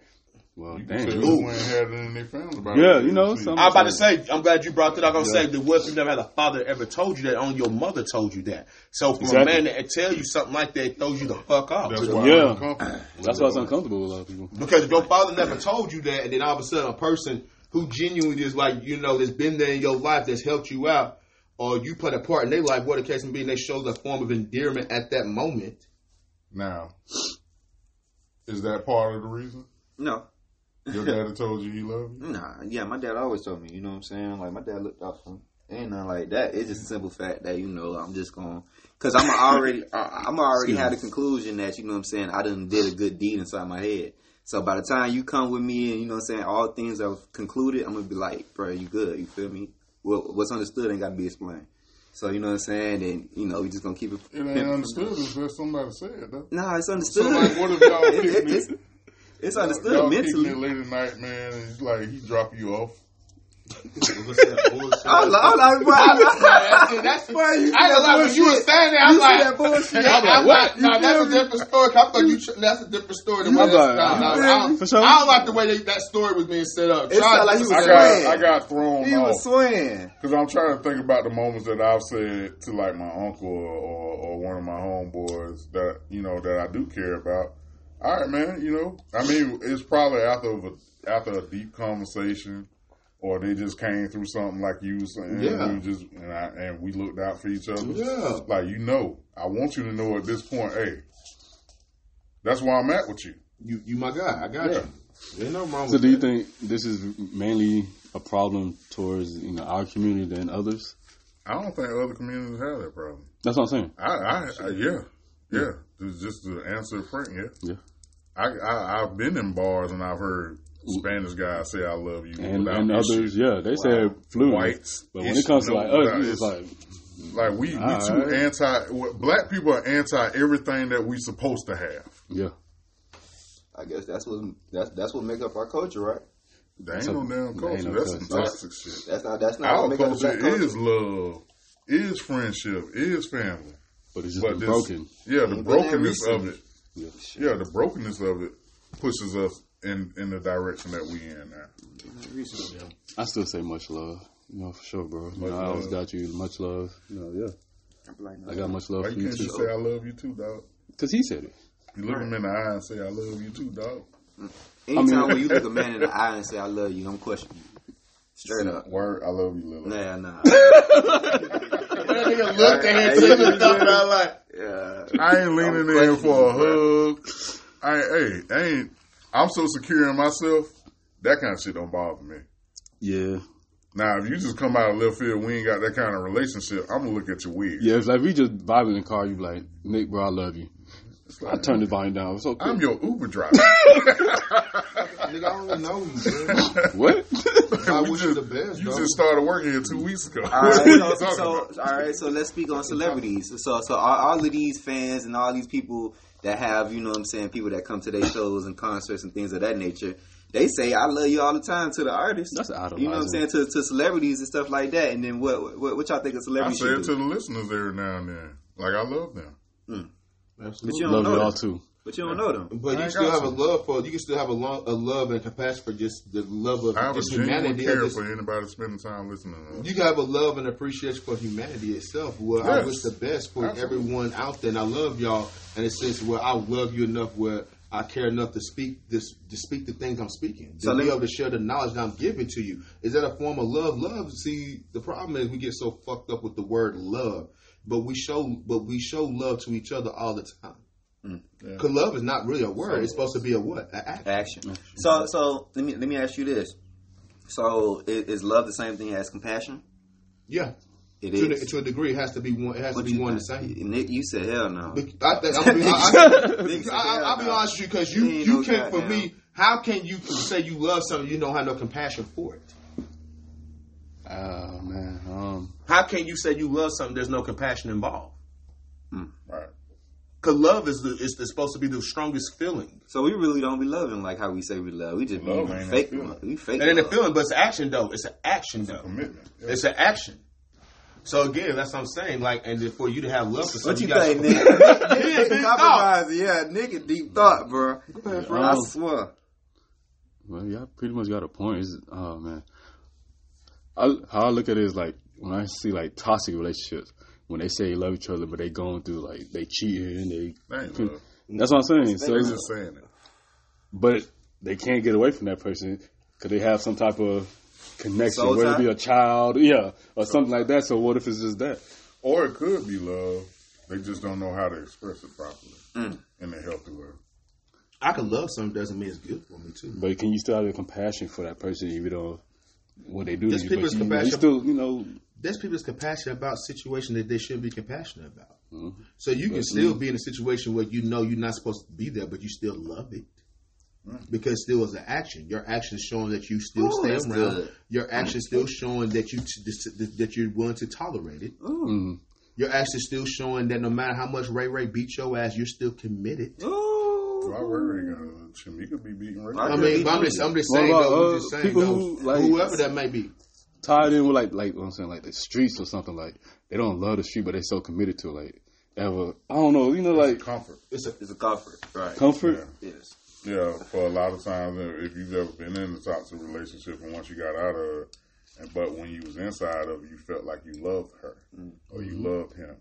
well, You can damn. tell you- who ain't had it in their family about Yeah, it. you know, See. I'm about to say, I'm glad you brought that up. I'm gonna Yeah. say, the what if you never had a father ever told you that, only your mother told you that. So for Exactly. a man to tell you something like that, it throws you the fuck off. That's why Yeah. Uncomfortable. That's why it's uncomfortable with a lot of people. Because if your father never told you that, and then all of a sudden a person who genuinely is like, you know, that's been there in your life, that's helped you out, or you played a part in their life, what the case may be, and they show the form of endearment at that moment. Now, is that part of the reason No. Your daddy told you he loved you? Nah, yeah, my dad always told me, you know what I'm saying? Like, my dad looked out for me. Ain't nothing like that. It's just a simple fact that, you know, I'm just going, cause I'm already, I- I'm already had a conclusion that, you know what I'm saying, I done did a good deed inside my head. So by the time you come with me and you know what I'm saying, all things are concluded, I'm gonna be like, bro, you good, you feel me? Well, what's understood ain't gotta be explained. So you know what I'm saying, and you know we just gonna keep it. It ain't understood unless somebody said it though. Nah, it's understood. So like, what if y'all It- kicking it's, it? it's understood Y'all mentally. kicking it late at night, man, and he's like he drop you off. What's that bullshit? I was like, I was like, bro, I was like- That's, Boy, you I ain't gonna lie, when you were saying that, I'm You see like, that bullshit? I'm like, what? You No, feel that's a different story. 'cause I thought you, tr- that's a different story than what I'm like, no, no, I, don't, For sure. I don't like the way they, that story was being set up. It sounded like he was I a got swaying. I got thrown He off was swaying. because I'm trying to think about the moments that I've said to like my uncle or, or, or one of my homeboys that you know that I do care about. All right, man. You know, I mean, it's probably after a, after a deep conversation, or they just came through something like you was saying. Yeah. We just and, I, and we looked out for each other. Yeah. Like you know, I want you to know at this point, hey, that's where I'm at with you. You, you my guy. I got Yeah. you. Ain't no wrong So with do you that. think this is mainly a problem towards you know our community than others? I don't think other communities have that problem. That's what I'm saying. I, I, I yeah, yeah. Just- Just to answer Frank, yeah. Yeah. I, I I've been in bars and I've heard Spanish guys say I love you And, and others, yeah, they said fluent. Whites, but when it comes to like us, it's, we like like we we All too anti. what- Black people are anti everything that we supposed to have. yeah. I guess that's what that's that's what make up our culture, right? That ain't So- no damn culture. no That's culture. some toxic shit. That's not that's not Our what make up the culture black culture. is love, is friendship, is family. But it's just But been this- broken. Yeah, the Ain't been that brokenness of it. Yeah, the brokenness of it pushes us in in the direction that we in now. I still say much love. You know, for sure, bro. You know, I always got you much love. You know, yeah. I'm like, I got much love Why for you you can't too. just say I love you too, dog? Because he said it. You look him in the eye and say I love you too, dog. Anytime mm. I mean- when you look a man in the eye and say "I love you," I'm questioning you. Straight up. Word, I love you, Lily. Nah, nah. That nigga looked at him, said the stuff, and I'm like, Yeah. I ain't leaning I'm in for a questioning hug. I ain't, hey, I ain't. I'm so secure in myself. That kind of shit don't bother me. Yeah. Now, if you just come out of left field, we ain't got that kind of relationship. I'm gonna look at you weird. Yeah, it's like we just vibing in the car, you like, Nick, bro, I love you. I turned the volume down. It's okay. I'm your Uber driver. nigga, I don't even know you, bro. what? I We wish you just- the best, You bro. just started working here two weeks ago. All what right, are you so, so all right, so let's speak on celebrities. So, so all, all of these fans and all these people that have, you know, what I'm saying, people that come to their shows and concerts and things of that nature, they say "I love you" all the time to the artists. That's idolizing. You know what I'm saying to, to celebrities and stuff like that. And then what what, what y'all think of celebrities? I say should it to the listeners every now and then. Like I love them. But Absolutely. you don't Love know you all them. too. But you don't know them. But I you still got have a love for you can still have a, lo- a love and compassion for just the love of I just humanity. care of just- for anybody spending time listening to us. you can have a love and appreciation for humanity itself. Well, I wish the best for Absolutely. everyone out there, and I love y'all in a sense where I love you enough where I care enough to speak this to speak the things I'm speaking, to So be able to share the knowledge that I'm giving to you. Is that a form of love? Love. See, the problem is we get so fucked up with the word love, but we show but we show love to each other all the time. Because love is not really a word; it's supposed to be a what? An act. Action. So so let me let me ask you this. So is, is love the same thing as compassion? Yeah, It to, is. the, to a degree, it has to be one. It has What to be you one the same. Nick, you said hell no. But I, I'm be, I, I, I, I, I'll be honest with you because you Ain't you no can't. For goddamn- me, how can you say you love something you don't have no compassion for it? Oh man. Um How can you say you love something there's no compassion involved? Right. Because love is the is the, supposed to be the strongest feeling, So we really don't be loving like how we say we love. We just Love be ain't fake. no. We fake. and then the feeling, but it's an action though. It's an action though. Commitment. Yeah. It's an action. So again, that's what I'm saying. Like, and then for you to have love for something, What something, you gotta- think, Nick? Yeah, Nick deep compromising. Yeah, Nick a deep thought, bro. I Um, swear. Well, yeah, I pretty much got a point. It's, oh man, I, how I look at it is like when I see like toxic relationships, when they say they love each other, but they going through like they cheating, and they that that's what I'm saying. So, They it's- just saying it. but they can't get away from that person because they have some type of connection, Soul whether it be a child, yeah, or something like that. So what if it's just that? Or it could be love. They just don't know how to express it properly Mm. in a healthy way. I can love something doesn't mean it's good for me too. But can you still have the compassion for that person, even though what they do? There's to you, but people's you, you compassion- still, you know, There's people that's compassionate about situations that they shouldn't be compassionate about. Mm-hmm. So you can still be in a situation where you know you're not supposed to be there, but you still love it. because still is an action. Your action is showing that you still Ooh, stay that's around. good. Your action is still showing that you that you're willing to tolerate it. Mm-hmm. Your action is still showing that no matter how much Ray Ray beats your ass, you're still committed. Ooh. Why Ray Ray gonna Shamika be beating Ray? Right. I mean, I'm just, I'm just What saying, about, though, uh, I'm just saying, people though, who, like- whoever that may be. Tied in with like like what I'm saying, like the streets or something. Like they don't love the street, but they're so committed to it, like ever. I don't know, you know, like comfort. It's a It's a comfort, right? comfort. yes. Yeah, for a lot of times, uh, if you've ever been in a toxic relationship and once you got out of it, and but when you was inside of it, you felt like you loved her or you loved him,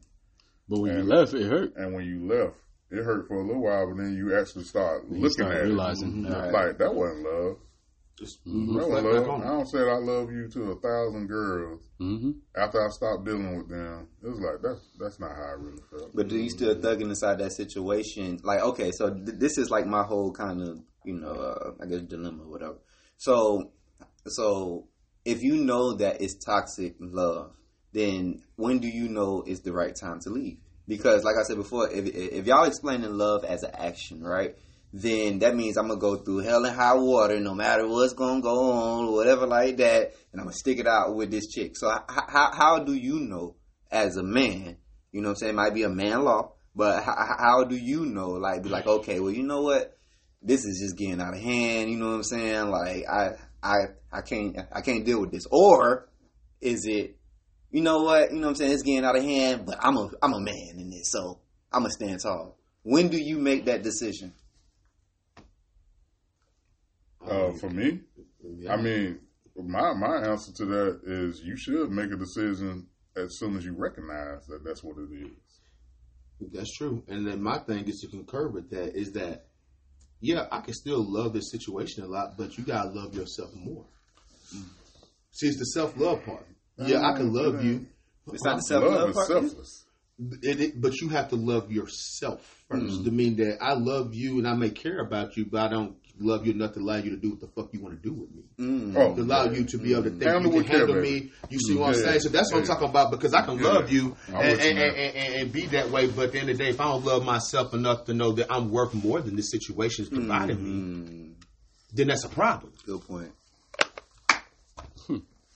But when you left, it hurt. and when you left, it hurt for a little while, but then you actually start You looking start at realizing, it yeah. like that wasn't love. Just That reflect love. I don't say I love you to a thousand girls. hmm After I stopped dealing with them, it was like that's that's not how I really felt. But do you still thugging inside that situation? Like, okay, so th- this is like my whole kind of, you know, uh, I guess dilemma, or whatever. So, so if you know that it's toxic love, then when do you know it's the right time to leave? Because, like I said before, if if y'all explaining love as an action, right? Then that means I'm gonna go through hell and high water, no matter what's gonna go on, or whatever like that, and I'm gonna stick it out with this chick. So, how how do you know as a man you know what I'm saying? It might be a man law, but how, how do you know? Like, be like, okay, well, you know what? This is just getting out of hand. You know what I'm saying? Like, I, I, I can't, I can't deal with this. Or is it, you know what? You know what I'm saying? It's getting out of hand, but I'm a, I'm a man in this, so I'm gonna stand tall. When do you make that decision? Uh, for me, I mean, my my answer to that is you should make a decision as soon as you recognize that that's what it is. That's true. And then my thing is to concur with that is that, yeah, I can still love this situation a lot, but you gotta love yourself more. See, it's the self love part. Yeah, I can love you, It's not the self Love love is part. selfless. it, it- but you have to love yourself 1st To mean that I love you and I may care about you, but I don't love you enough to allow you to do what the fuck you want to do with me. Mm. Oh, To allow you to be able to think Handle you can with care, handle baby. me. You see what I'm saying? So that's what I'm talking about because I can Yeah. love you and, and, and, and, and be that way. But at the end of the day, if I don't love myself enough to know that I'm worth more than this situation is providing me, Mm. then that's a problem. Good point.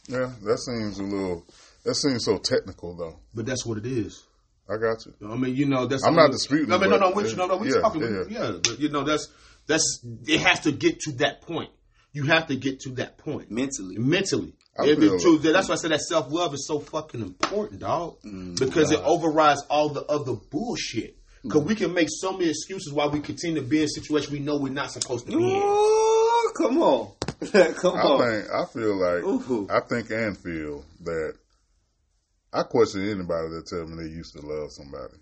Yeah, that seems a little. That seems so technical, though. But that's what it is. I got you. I mean, you know, that's. I'm not disputing No, I mean, it, no, no, but- we, no, no, we yeah, talking. yeah. Yeah, but, you know, that's that's. It has to get to that point. You have to get to that point Mentally. mentally. I If feel it's that's why I said that self love is so fucking important, dog. Mm, because it overrides all the other bullshit. Because we can make so many excuses why we continue to be in a situation we know we're not supposed to be in. Oh, come on, come I on. think I feel like Ooh. I think and feel that I question anybody that tell me they used to love somebody.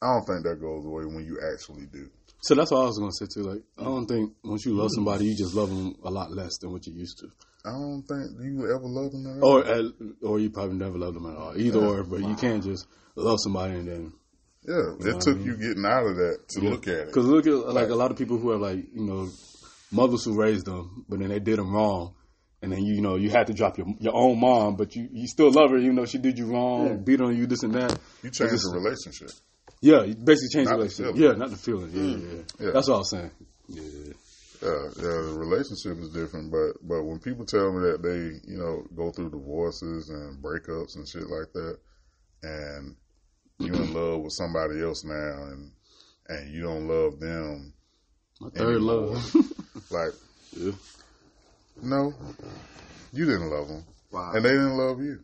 I don't think that goes away when you actually do. So that's what I was gonna say too. Like, I don't mm. think once you love somebody, you just love them a lot less than what you used to, I don't think you ever love them at all. or at, or you probably never loved them at all. Either or, but you can't just love somebody and then Yeah, it took you getting out of that to look at it. Because look at like a lot of people who are like you know mothers who raised them, but then they did them wrong, and then you, you know you had to drop your your own mom, but you you still love her, even though she did you wrong, beat on you, this and that. You change the relationship. Yeah, you basically change the the relationship. feeling. Yeah, not the feeling. Yeah, mm. yeah, Yeah. That's what I was saying. Yeah, Yeah, yeah, the relationship is different, but but when people tell me that they, you know, go through divorces and breakups and shit like that, and you're in love with somebody else now, and and you don't love them, my third Anymore. love. like, yeah. no, you didn't love them, Wow. and they didn't love you.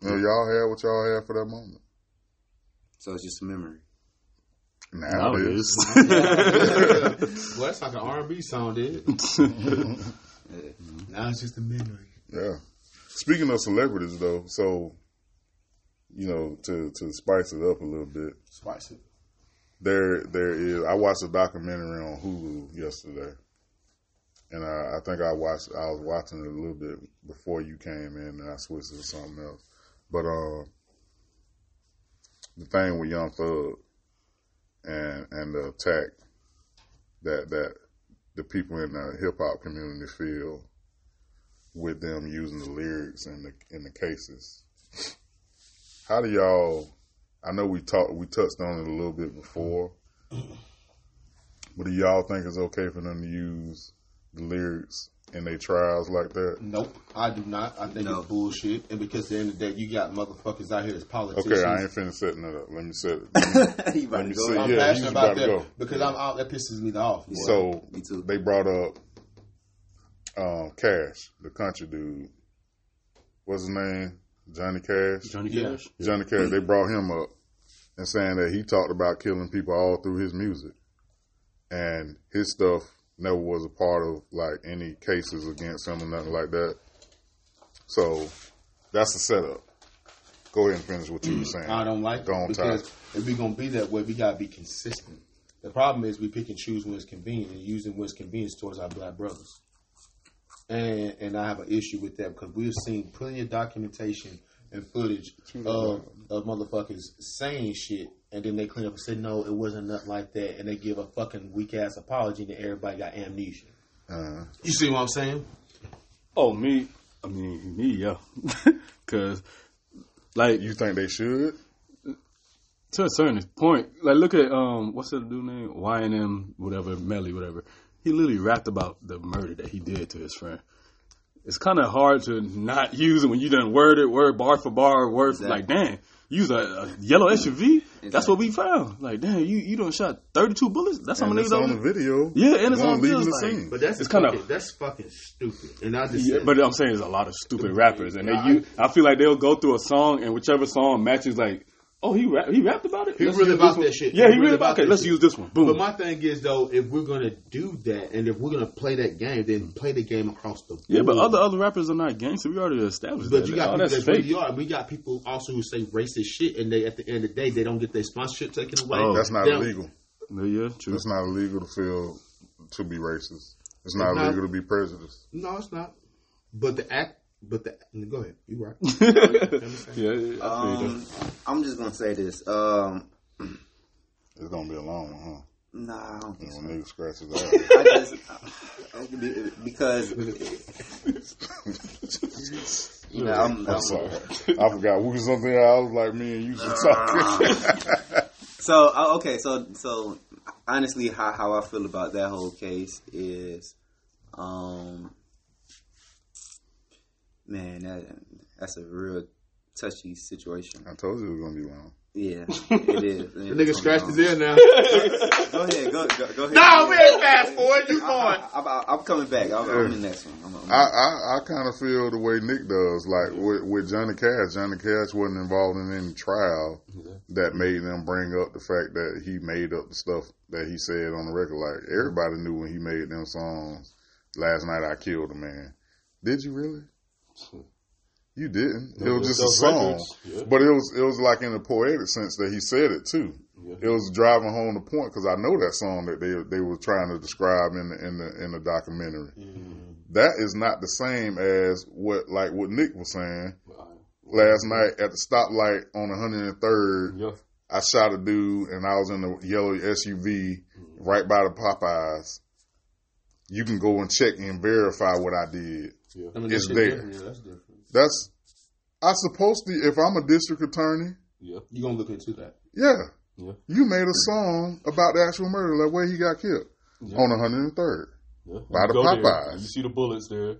You know, y'all had what y'all had for that moment. So it's just a memory. Now, Now it it is. is. well, that's like an R&B song, did. now it's just a memory. Yeah. Speaking of celebrities, though, so you know, to to spice it up a little bit, Spice it. there there is. I watched a documentary on Hulu yesterday, and I, I think I watched. I was watching it a little bit before you came in, and I switched to something else. But um, the thing with Young Thug and and the attack that that the people in the hip hop community feel with them using the lyrics in the in the cases. How do y'all? I know we talked, we touched on it a little bit before, But do y'all think it's okay for them to use the lyrics in their trials like that? Nope, I do not. I think No. it's bullshit. And because at the end of the day, you got motherfuckers out here that's politicians. Okay, I ain't finna setting it up. Let me set it. Let me, you about let to me go. I'm Yeah, passionate about about that go. because I'm out. That pisses me off. boy. So Me too. they brought up um, Cash, the country dude. What's his name? Johnny Cash. Johnny Yeah. Cash. Johnny Cash. They brought him up and saying that he talked about killing people all through his music, and his stuff never was a part of like any cases against him or nothing like that. So that's the setup. Go ahead and finish what you were saying. I don't like Go it because Ty. if we're gonna be that way, we gotta be consistent. The problem is we pick and choose when it's convenient and using when it's convenient towards our black brothers. And and I have an issue with that because we've seen plenty of documentation and footage of, of motherfuckers saying shit and then they clean up and say no, it wasn't nothing like that, and they give a fucking weak ass apology and everybody got amnesia. Uh, You see what I'm saying? Oh, me. I mean, me, yeah. Because, like, you think they should? to a certain point, like look at um, what's that dude name? YNM, whatever, Melly, whatever. He literally rapped about the murder that he did to his friend. It's kind of hard to not use it when you done word it, word bar for bar, word for, like, damn, use a, a yellow SUV. That's what we found. Like, damn, you you done shot thirty two bullets. That's how And many it's on the video. Yeah, and it's on video. the It's like- But that's It's kinda- fucking, that's fucking stupid. And I just Yeah, said, but I'm saying there's a lot of stupid rappers, and they you, I feel like they'll go through a song, and whichever song matches, like, oh, he rap, he rapped about it. He Let's really about this one. that shit. Yeah, He he really really about about. Okay, that let's shit. use this one. Boom. But my thing is though, if we're gonna do that, and if we're gonna play that game, then play the game across the board. yeah, but other other rappers are not gangster. We already established But that. But you got oh, people that's that fake. really are. We got people also who say racist shit, and they at the end of the day they don't get their sponsorship taken away. Oh. That's not They don't- Yeah, true. It's not illegal to feel to be racist. It's not It's not- illegal to be prejudiced. No, it's not. But the act. But the go ahead. You right. yeah, yeah, I um, I'm just gonna say this. Um, It's gonna be a long one, huh? nah, I don't think know, so. nigga scratch his ass. I just uh, because you know I'm, I'm I'm sorry. I forgot. We was something I was like me and you was talk. So uh, okay, so so honestly, how how I feel about that whole case is, um, man, that that's a real touchy situation. I told you it was gonna be long. Yeah, it is. The nigga scratched his ear now. Go ahead, go go, go ahead. no, we ain't fast forward. You I, going? I, I, am coming back. I'm, I'm the next one. I'm, I'm, I I, I kind of feel the way Nick does. Like with, with Johnny Cash, Johnny Cash wasn't involved in any trial that made them bring up the fact that he made up the stuff that he said on the record. Like everybody knew when he made them songs. Last night I killed a man. Did you really? You didn't. It was just a song, yeah. but it was it was like in a poetic sense that he said it too. It was driving home the point because I know that song that they they were trying to describe in the in the in the documentary. That is not the same as what like what Nick was saying last night at the stoplight on 103rd. Yeah. I shot a dude and I was in the yellow SUV right by the Popeyes. You can go and check and verify what I did. I mean, It's there. different. Yeah, that's different. That's I supposed to. If I'm a district attorney, Yeah. You gonna look into that? yeah, Yeah. you made a song about the actual murder, like where he got killed Yeah. on 103rd. Yeah. By You the go there, Popeyes. you see the bullets there,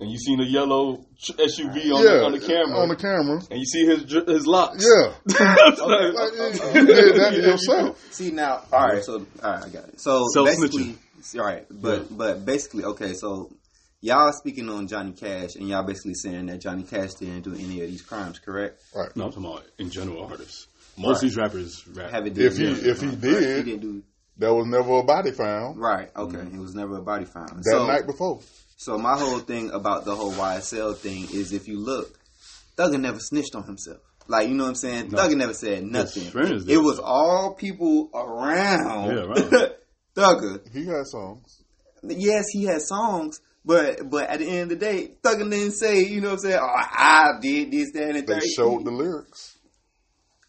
and you seen the yellow SUV on, yeah, the, on the camera, On the camera. and you see his his locks. Yeah, like- like, uh-uh. you, you did that to yourself. See now, all right. So all right, I got it. So Self-snitching. basically, all right, but but basically, okay. So y'all speaking on Johnny Cash, and y'all basically saying that Johnny Cash didn't do any of these crimes, correct? Right. No, I'm talking about in general artists. Most of these rappers rap. Haven't If he yeah. if he Right, did, he didn't do there was never a body found right. Okay, mm-hmm. it was never a body found. that so, night before. So my whole thing about the whole YSL thing is if you look, Thugger never snitched on himself. Like you know what I'm saying? No. Thugger never said nothing. friends It, was all people around. Yeah, around. Thugger. He had songs. Yes, he had songs, but but at the end of the day, Thugger didn't say, you know what I'm saying? Oh, I did this, that, and the They third. showed the lyrics.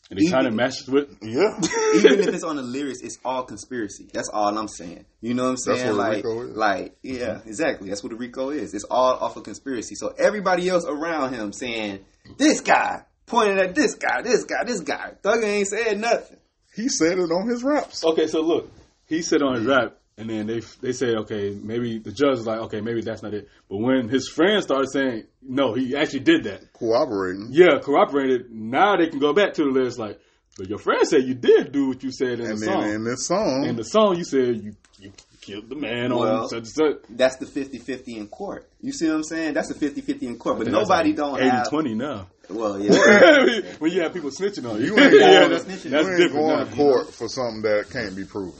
and they kind of matched with. Yeah, even if it's on the lyrics, it's all conspiracy. That's all I'm saying. You know what I'm That's saying? what like, RICO is. like, yeah, mm-hmm. exactly. That's what a RICO is. It's all off of conspiracy. So everybody else around him saying, "This guy," pointing at this guy, this guy, this guy. Thugger ain't said nothing. he said it on his raps. Okay, so look, he said on his rap, and then they they say, okay, maybe the judge is like, okay, maybe that's not it. But when his friends started saying, no, he actually did that. Cooperating. Yeah, corroborated. Now they can go back to the list like, but your friend said you did do what you said in And the then song. in this song, in the song, you said you you killed the man Well, on such and such. That's the 50-50 in court. You see what I'm saying? That's the 50-50 in court. But nobody don't 80 have. 20 now. Well, yeah. when you have people snitching on you, You ain't yeah, going- that's, that's you ain't going now. to court for something that can't be proven.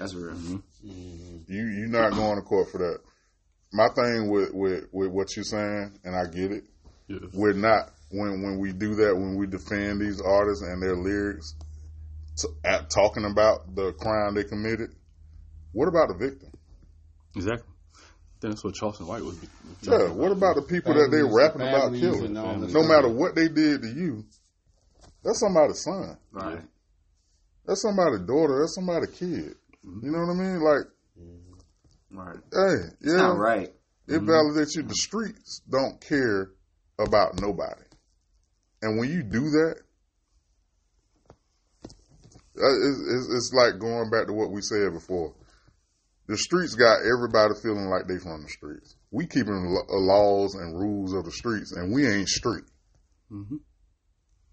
That's real. Mm-hmm. Mm-hmm. You you're not going to court for that. My thing with, with, with what you're saying, and I get it, Yes. we're not when when we do that when we defend these artists and their lyrics to, at talking about the crime they committed. What about the victim? Exactly. Then that's what Charleston White was. Yeah. What about the people that they Families- rapping about killing? and all this No matter what they did to you, that's somebody's son. Right. That's somebody's daughter. That's somebody's kid. You know what I mean? Like, Right. hey, yeah, right. it validates you. The streets don't care about nobody, and when you do that, uh, it's, like going back to what we said before. The streets got everybody feeling like they from the streets. We keeping uh, laws and rules of the streets, and we ain't street.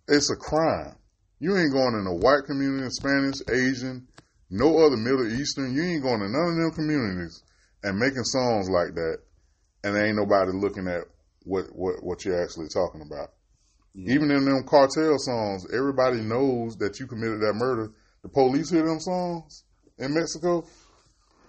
It's a crime. You ain't going in a white community, Spanish, Asian, no other Middle Eastern. You ain't going to none of them communities and making songs like that, and there ain't nobody looking at what what, what you're actually talking about. Even in them cartel songs, everybody knows that you committed that murder. The police hear them songs in Mexico,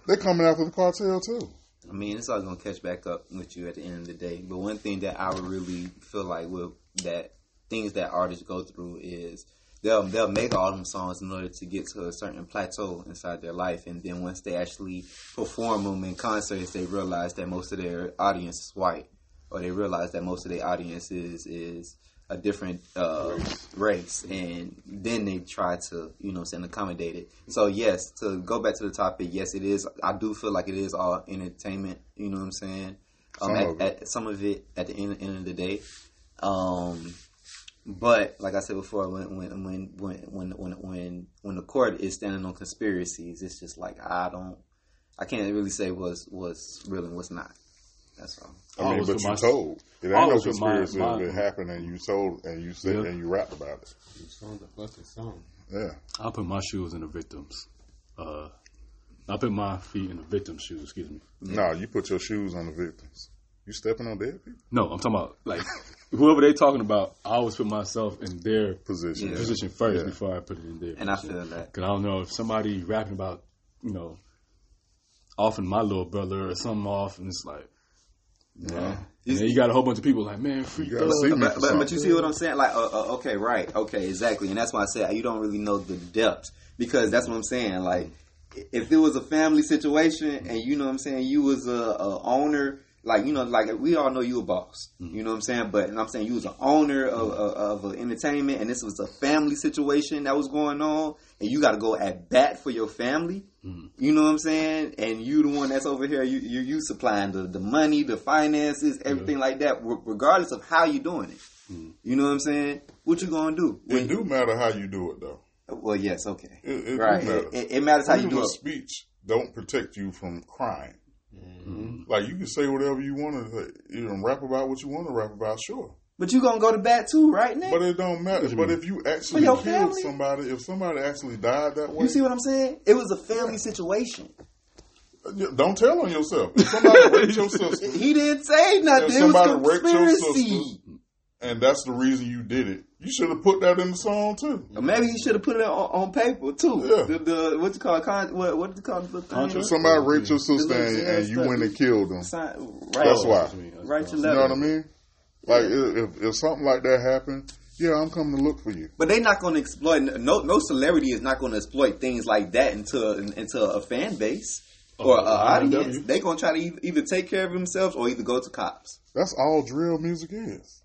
They're coming after the cartel too. I mean, it's all gonna catch back up with you at the end of the day. But one thing that I would really feel like with that things that artists go through is they'll they'll make all them songs in order to get to a certain plateau inside their life, and then once they actually perform them in concerts, they realize that most of their audience is white, or they realize that most of their audience is is a different uh, race, and then they try to, you know, what accommodate it. So yes, to go back to the topic, yes, it is. I do feel like it is all entertainment. You know what I'm saying? Um, Some at, of it. at some of it at the end, end of the day. Um, but like I said before, when when when when when when when, when the court is standing on conspiracies, it's just like I don't, I can't really say what's what's real and what's not. That's all. I mean, Always but you my- told. It ain't no always my- conspiracy my- if it happened and you told and you said Yeah. and you rapped about it. You song, the fucking song. Yeah. I put my shoes in the victims. Uh, I put my feet in the victim's shoes. Excuse me. No, you put your shoes on the victims. You stepping on dead people No, I'm talking about like whoever they talking about. I always put myself in their position. Yeah. position first Yeah. before I put it in there. And I feel that. Cause I don't know if somebody rapping about, you know, offing my little brother or something off, and it's like, yeah. And then you got a whole bunch of people like, man, free You thug. see me But, but, but you see what I'm saying? Like, uh, uh, okay, right, okay, exactly, and that's why I said you don't really know the depth because that's what I'm saying. Like, if it was a family situation and you know what I'm saying, you was a, a owner, like you know, like we all know you a boss, mm-hmm. you know what I'm saying. But I'm saying you was an owner mm-hmm. of of, of an entertainment, and this was a family situation that was going on, and you got to go at bat for your family. Mm-hmm. You know what I'm saying? And you the one that's over here. You you, you supplying the, the money, the finances, everything like that. Regardless of how you doing it. You know what I'm saying? What you gonna do? It do matter how you do it though. Well, yes, okay, It, it right. matter. It, it, matters how you do of it. speech don't protect you from crime. Mm-hmm. Like you can say whatever you want to, you can rap about what you want to rap about, sure. But you gonna go to bat too, right, Nick? But it don't matter. But if you actually killed family? somebody, if somebody actually died that way, you see what I'm saying? It was a family situation. don't tell on yourself. If somebody raped your sister, He didn't say nothing. If It was somebody raped your conspiracy. sister- and that's the reason you did it, you should have put that in the song too. Or maybe you should have put it on, on paper too. Yeah. The, the what's it called? Con, what what do you call it? The thing? Contract? Somebody raped your sister and, and you went and killed them, Sign, right, that's why. Write your You letter. know what I mean? Like if, if if something like that happened, yeah, I'm coming to look for you. But they're not going to exploit. No, no celebrity is not going to exploit things like that into into a fan base or Oh, uh, an audience. They're going to try to either, either take care of themselves or either go to cops. That's all drill music is.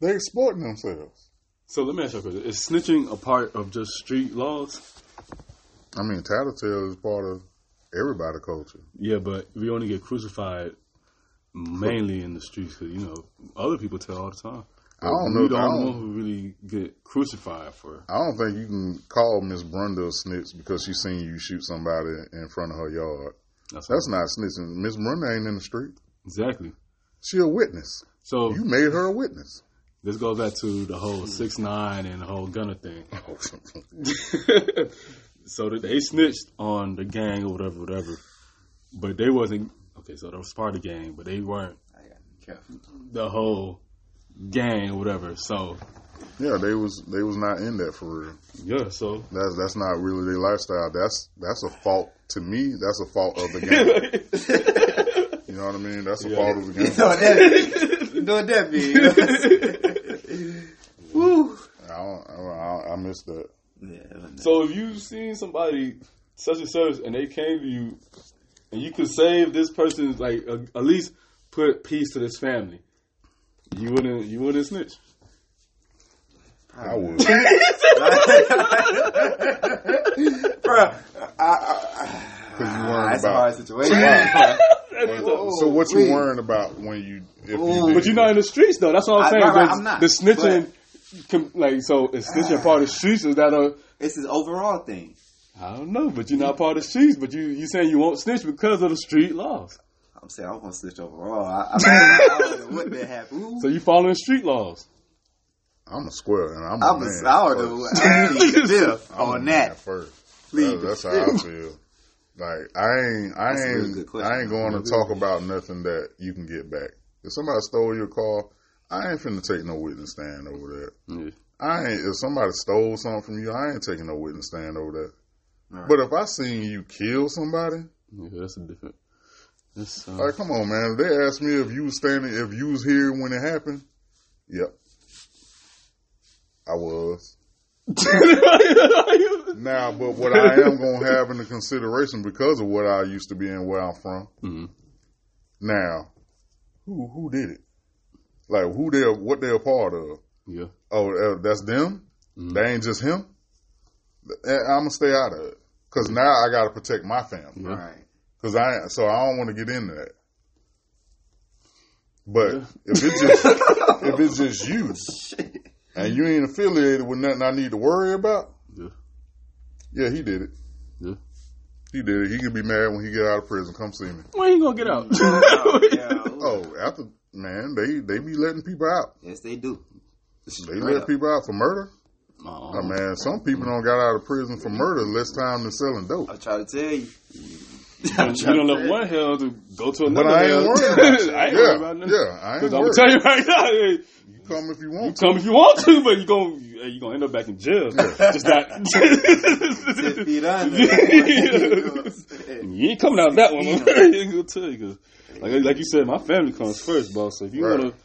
They exploiting themselves. So let me ask you a question: Is snitching a part of just street laws? I mean, tattletale is part of everybody culture. Yeah, but we only get crucified mainly in the streets because you know other people tell all the time. I don't know. the I don't, one who really get crucified for. I don't think you can call Miss Brenda a snitch because she seen you shoot somebody in front of her yard. That's, That's not snitching. Miss Brenda ain't in the street. exactly. She a witness. So You made her a witness. This goes back to the whole six nine and the whole Gunna thing. so that they snitched on the gang or whatever, whatever, but they wasn't okay. So that was part of the gang, but they weren't I gotta be careful. the whole gang or whatever. So yeah, they was they was not in that for real. yeah, so That's that's not really their lifestyle. That's that's a fault to me. That's a fault of the game. you know what I mean? That's a Yeah. fault of the You game. know that mean? You know that mean? You know what I'm saying? Woo. I don't, I, I, I missed that. Yeah, so if you've seen somebody such and such and they came to you and you could save this person, like uh, at least put peace to this family, you wouldn't you wouldn't snitch. I would. Bruh, I, I, Because you I, worrying that's a hard about. situation. So what you Please. worrying about when you if Ooh. you But you're not in the streets though. That's what I'm I- saying. right, right, The- I'm not. The snitching, com, like so, is snitching part of the streets? Is that a? It's his overall thing. I don't know, but you're not part of the streets. But you you saying you won't snitch because of the street laws. I'm saying I'm gonna switch overall. I, I, I don't know what that happened. So you following street laws. I'm a square and I'm, I'm a a man. sourdough. first. I plead fifth I'm a on man that. first. Plead That- that's how I feel. Like I ain't, I That's ain't. I ain't going to talk about nothing that you can get back. If somebody stole your car, I ain't finna take no witness stand over that. Yeah. I ain't. If somebody stole something from you, I ain't taking no witness stand over that. Right. But if I seen you kill somebody, Yeah, that's a different. That's, uh, like, come on, man. If they asked me if you was standing, if you was here when it happened, yep, I was. Now, but what I am gonna have into consideration because of what I used to be and where I'm from. Mhm. Now, who who did it? Like who they're what they're a part of? yeah. Oh, uh, that's them. Mhm. They ain't just him. I'm gonna stay out of it because now I got to protect my family. Yeah. Right. Cause I so I don't want to get into that. But Yeah. if it's just if it's just you and you ain't affiliated with nothing I need to worry about, Yeah. yeah, he did it. Yeah. He did it. He can be mad when he get out of prison. Come see me. When you gonna get out? Yeah. Oh, after man, they they be letting people out. Yes, they do. They let people out for murder. Uh-huh. Oh, Oh, man, some people don't got out of prison for murder less time than selling dope. I try to tell you. You don't, you don't let one hell to go to another But I ain't hell. worried about it. I ain't yeah, worried about nothing. yeah, I ain't Because I'm gonna tell you right now, hey, You come if you want. you want. come if you want to, but you gonna you gonna end up back in jail. Just Ten that. You know what I'm saying? You ain't coming out of that one. I ain't gonna tell you. 'Cause like, like you said, my family comes first, boss. So if you Right. want to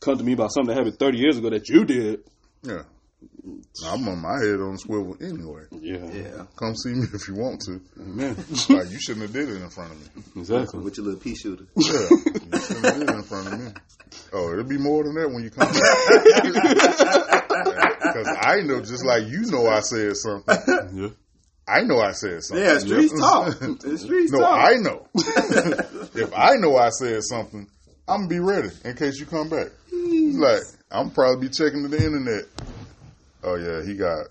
come to me about something that happened 30 years ago that you did, Yeah. I'm on my head on the swivel anyway. yeah, yeah. Come see me if you want to. man, Like you shouldn't have did it in front of me. exactly. With your little pea shooter. Yeah, you shouldn't have did it in front of me. Oh, it'll be more than that when you come back. Because I know, just like you know, I said something. Yeah, I know I said something. Yeah, streets talk. The streets No, talk. I know. if I know I said something, I'm gonna be ready in case you come back. Like I'm probably be checking to the internet. Oh yeah, he got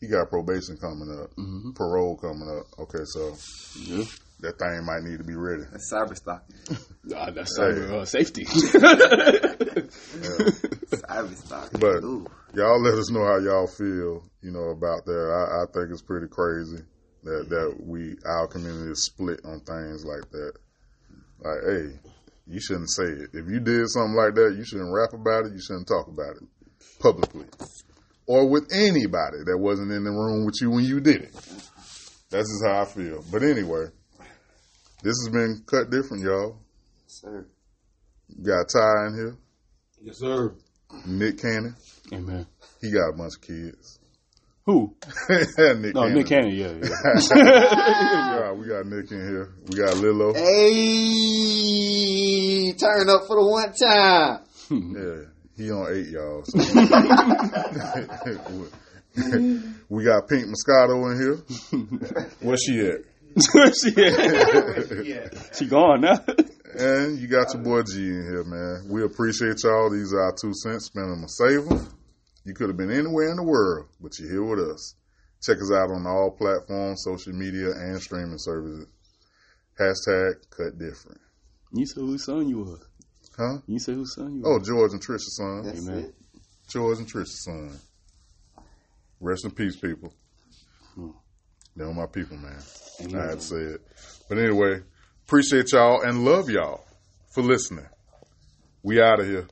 he got probation coming up, mm-hmm. parole coming up. Okay, so yeah. That thing might need to be ready. That's cyber stalking. Nah, that's cyber uh, safety. Cyber stalking. But Ooh. y'all let us know how y'all feel, you know, about that. I, I think it's pretty crazy that that we our community is split on things like that. Like, hey, you shouldn't say it. If you did something like that, you shouldn't rap about it. You shouldn't talk about it publicly or with anybody that wasn't in the room with you when you did it. That's just how I feel. But anyway, this has been cut different, y'all. Sir. Got Ty in here, Yes, sir. Nick Cannon. Amen. He got a bunch of kids. Who? Nick No, Cannon. Nick Cannon. Yeah, yeah. Yeah, we got Nick in here. We got Lilo. Hey, turn up for the one time. Yeah, he on eight, y'all. So. we got Pink Moscato in here. Where's she at? She, she gone now. And you got your boy G in here, man. We appreciate y'all. These are our two cents. Spend them or save them. You could have been anywhere in the world, but you're here with us. Check us out on all platforms, social media, and streaming services. Hashtag cut different. You said whose son you were. Huh? You said whose son you were. Oh. George and Trisha's son. That's Amen. it. George and Trisha's son. Rest in peace, people. Hmm. They're my people, man. Amen. I had to say it. But anyway, appreciate y'all and love y'all for listening. We out of here.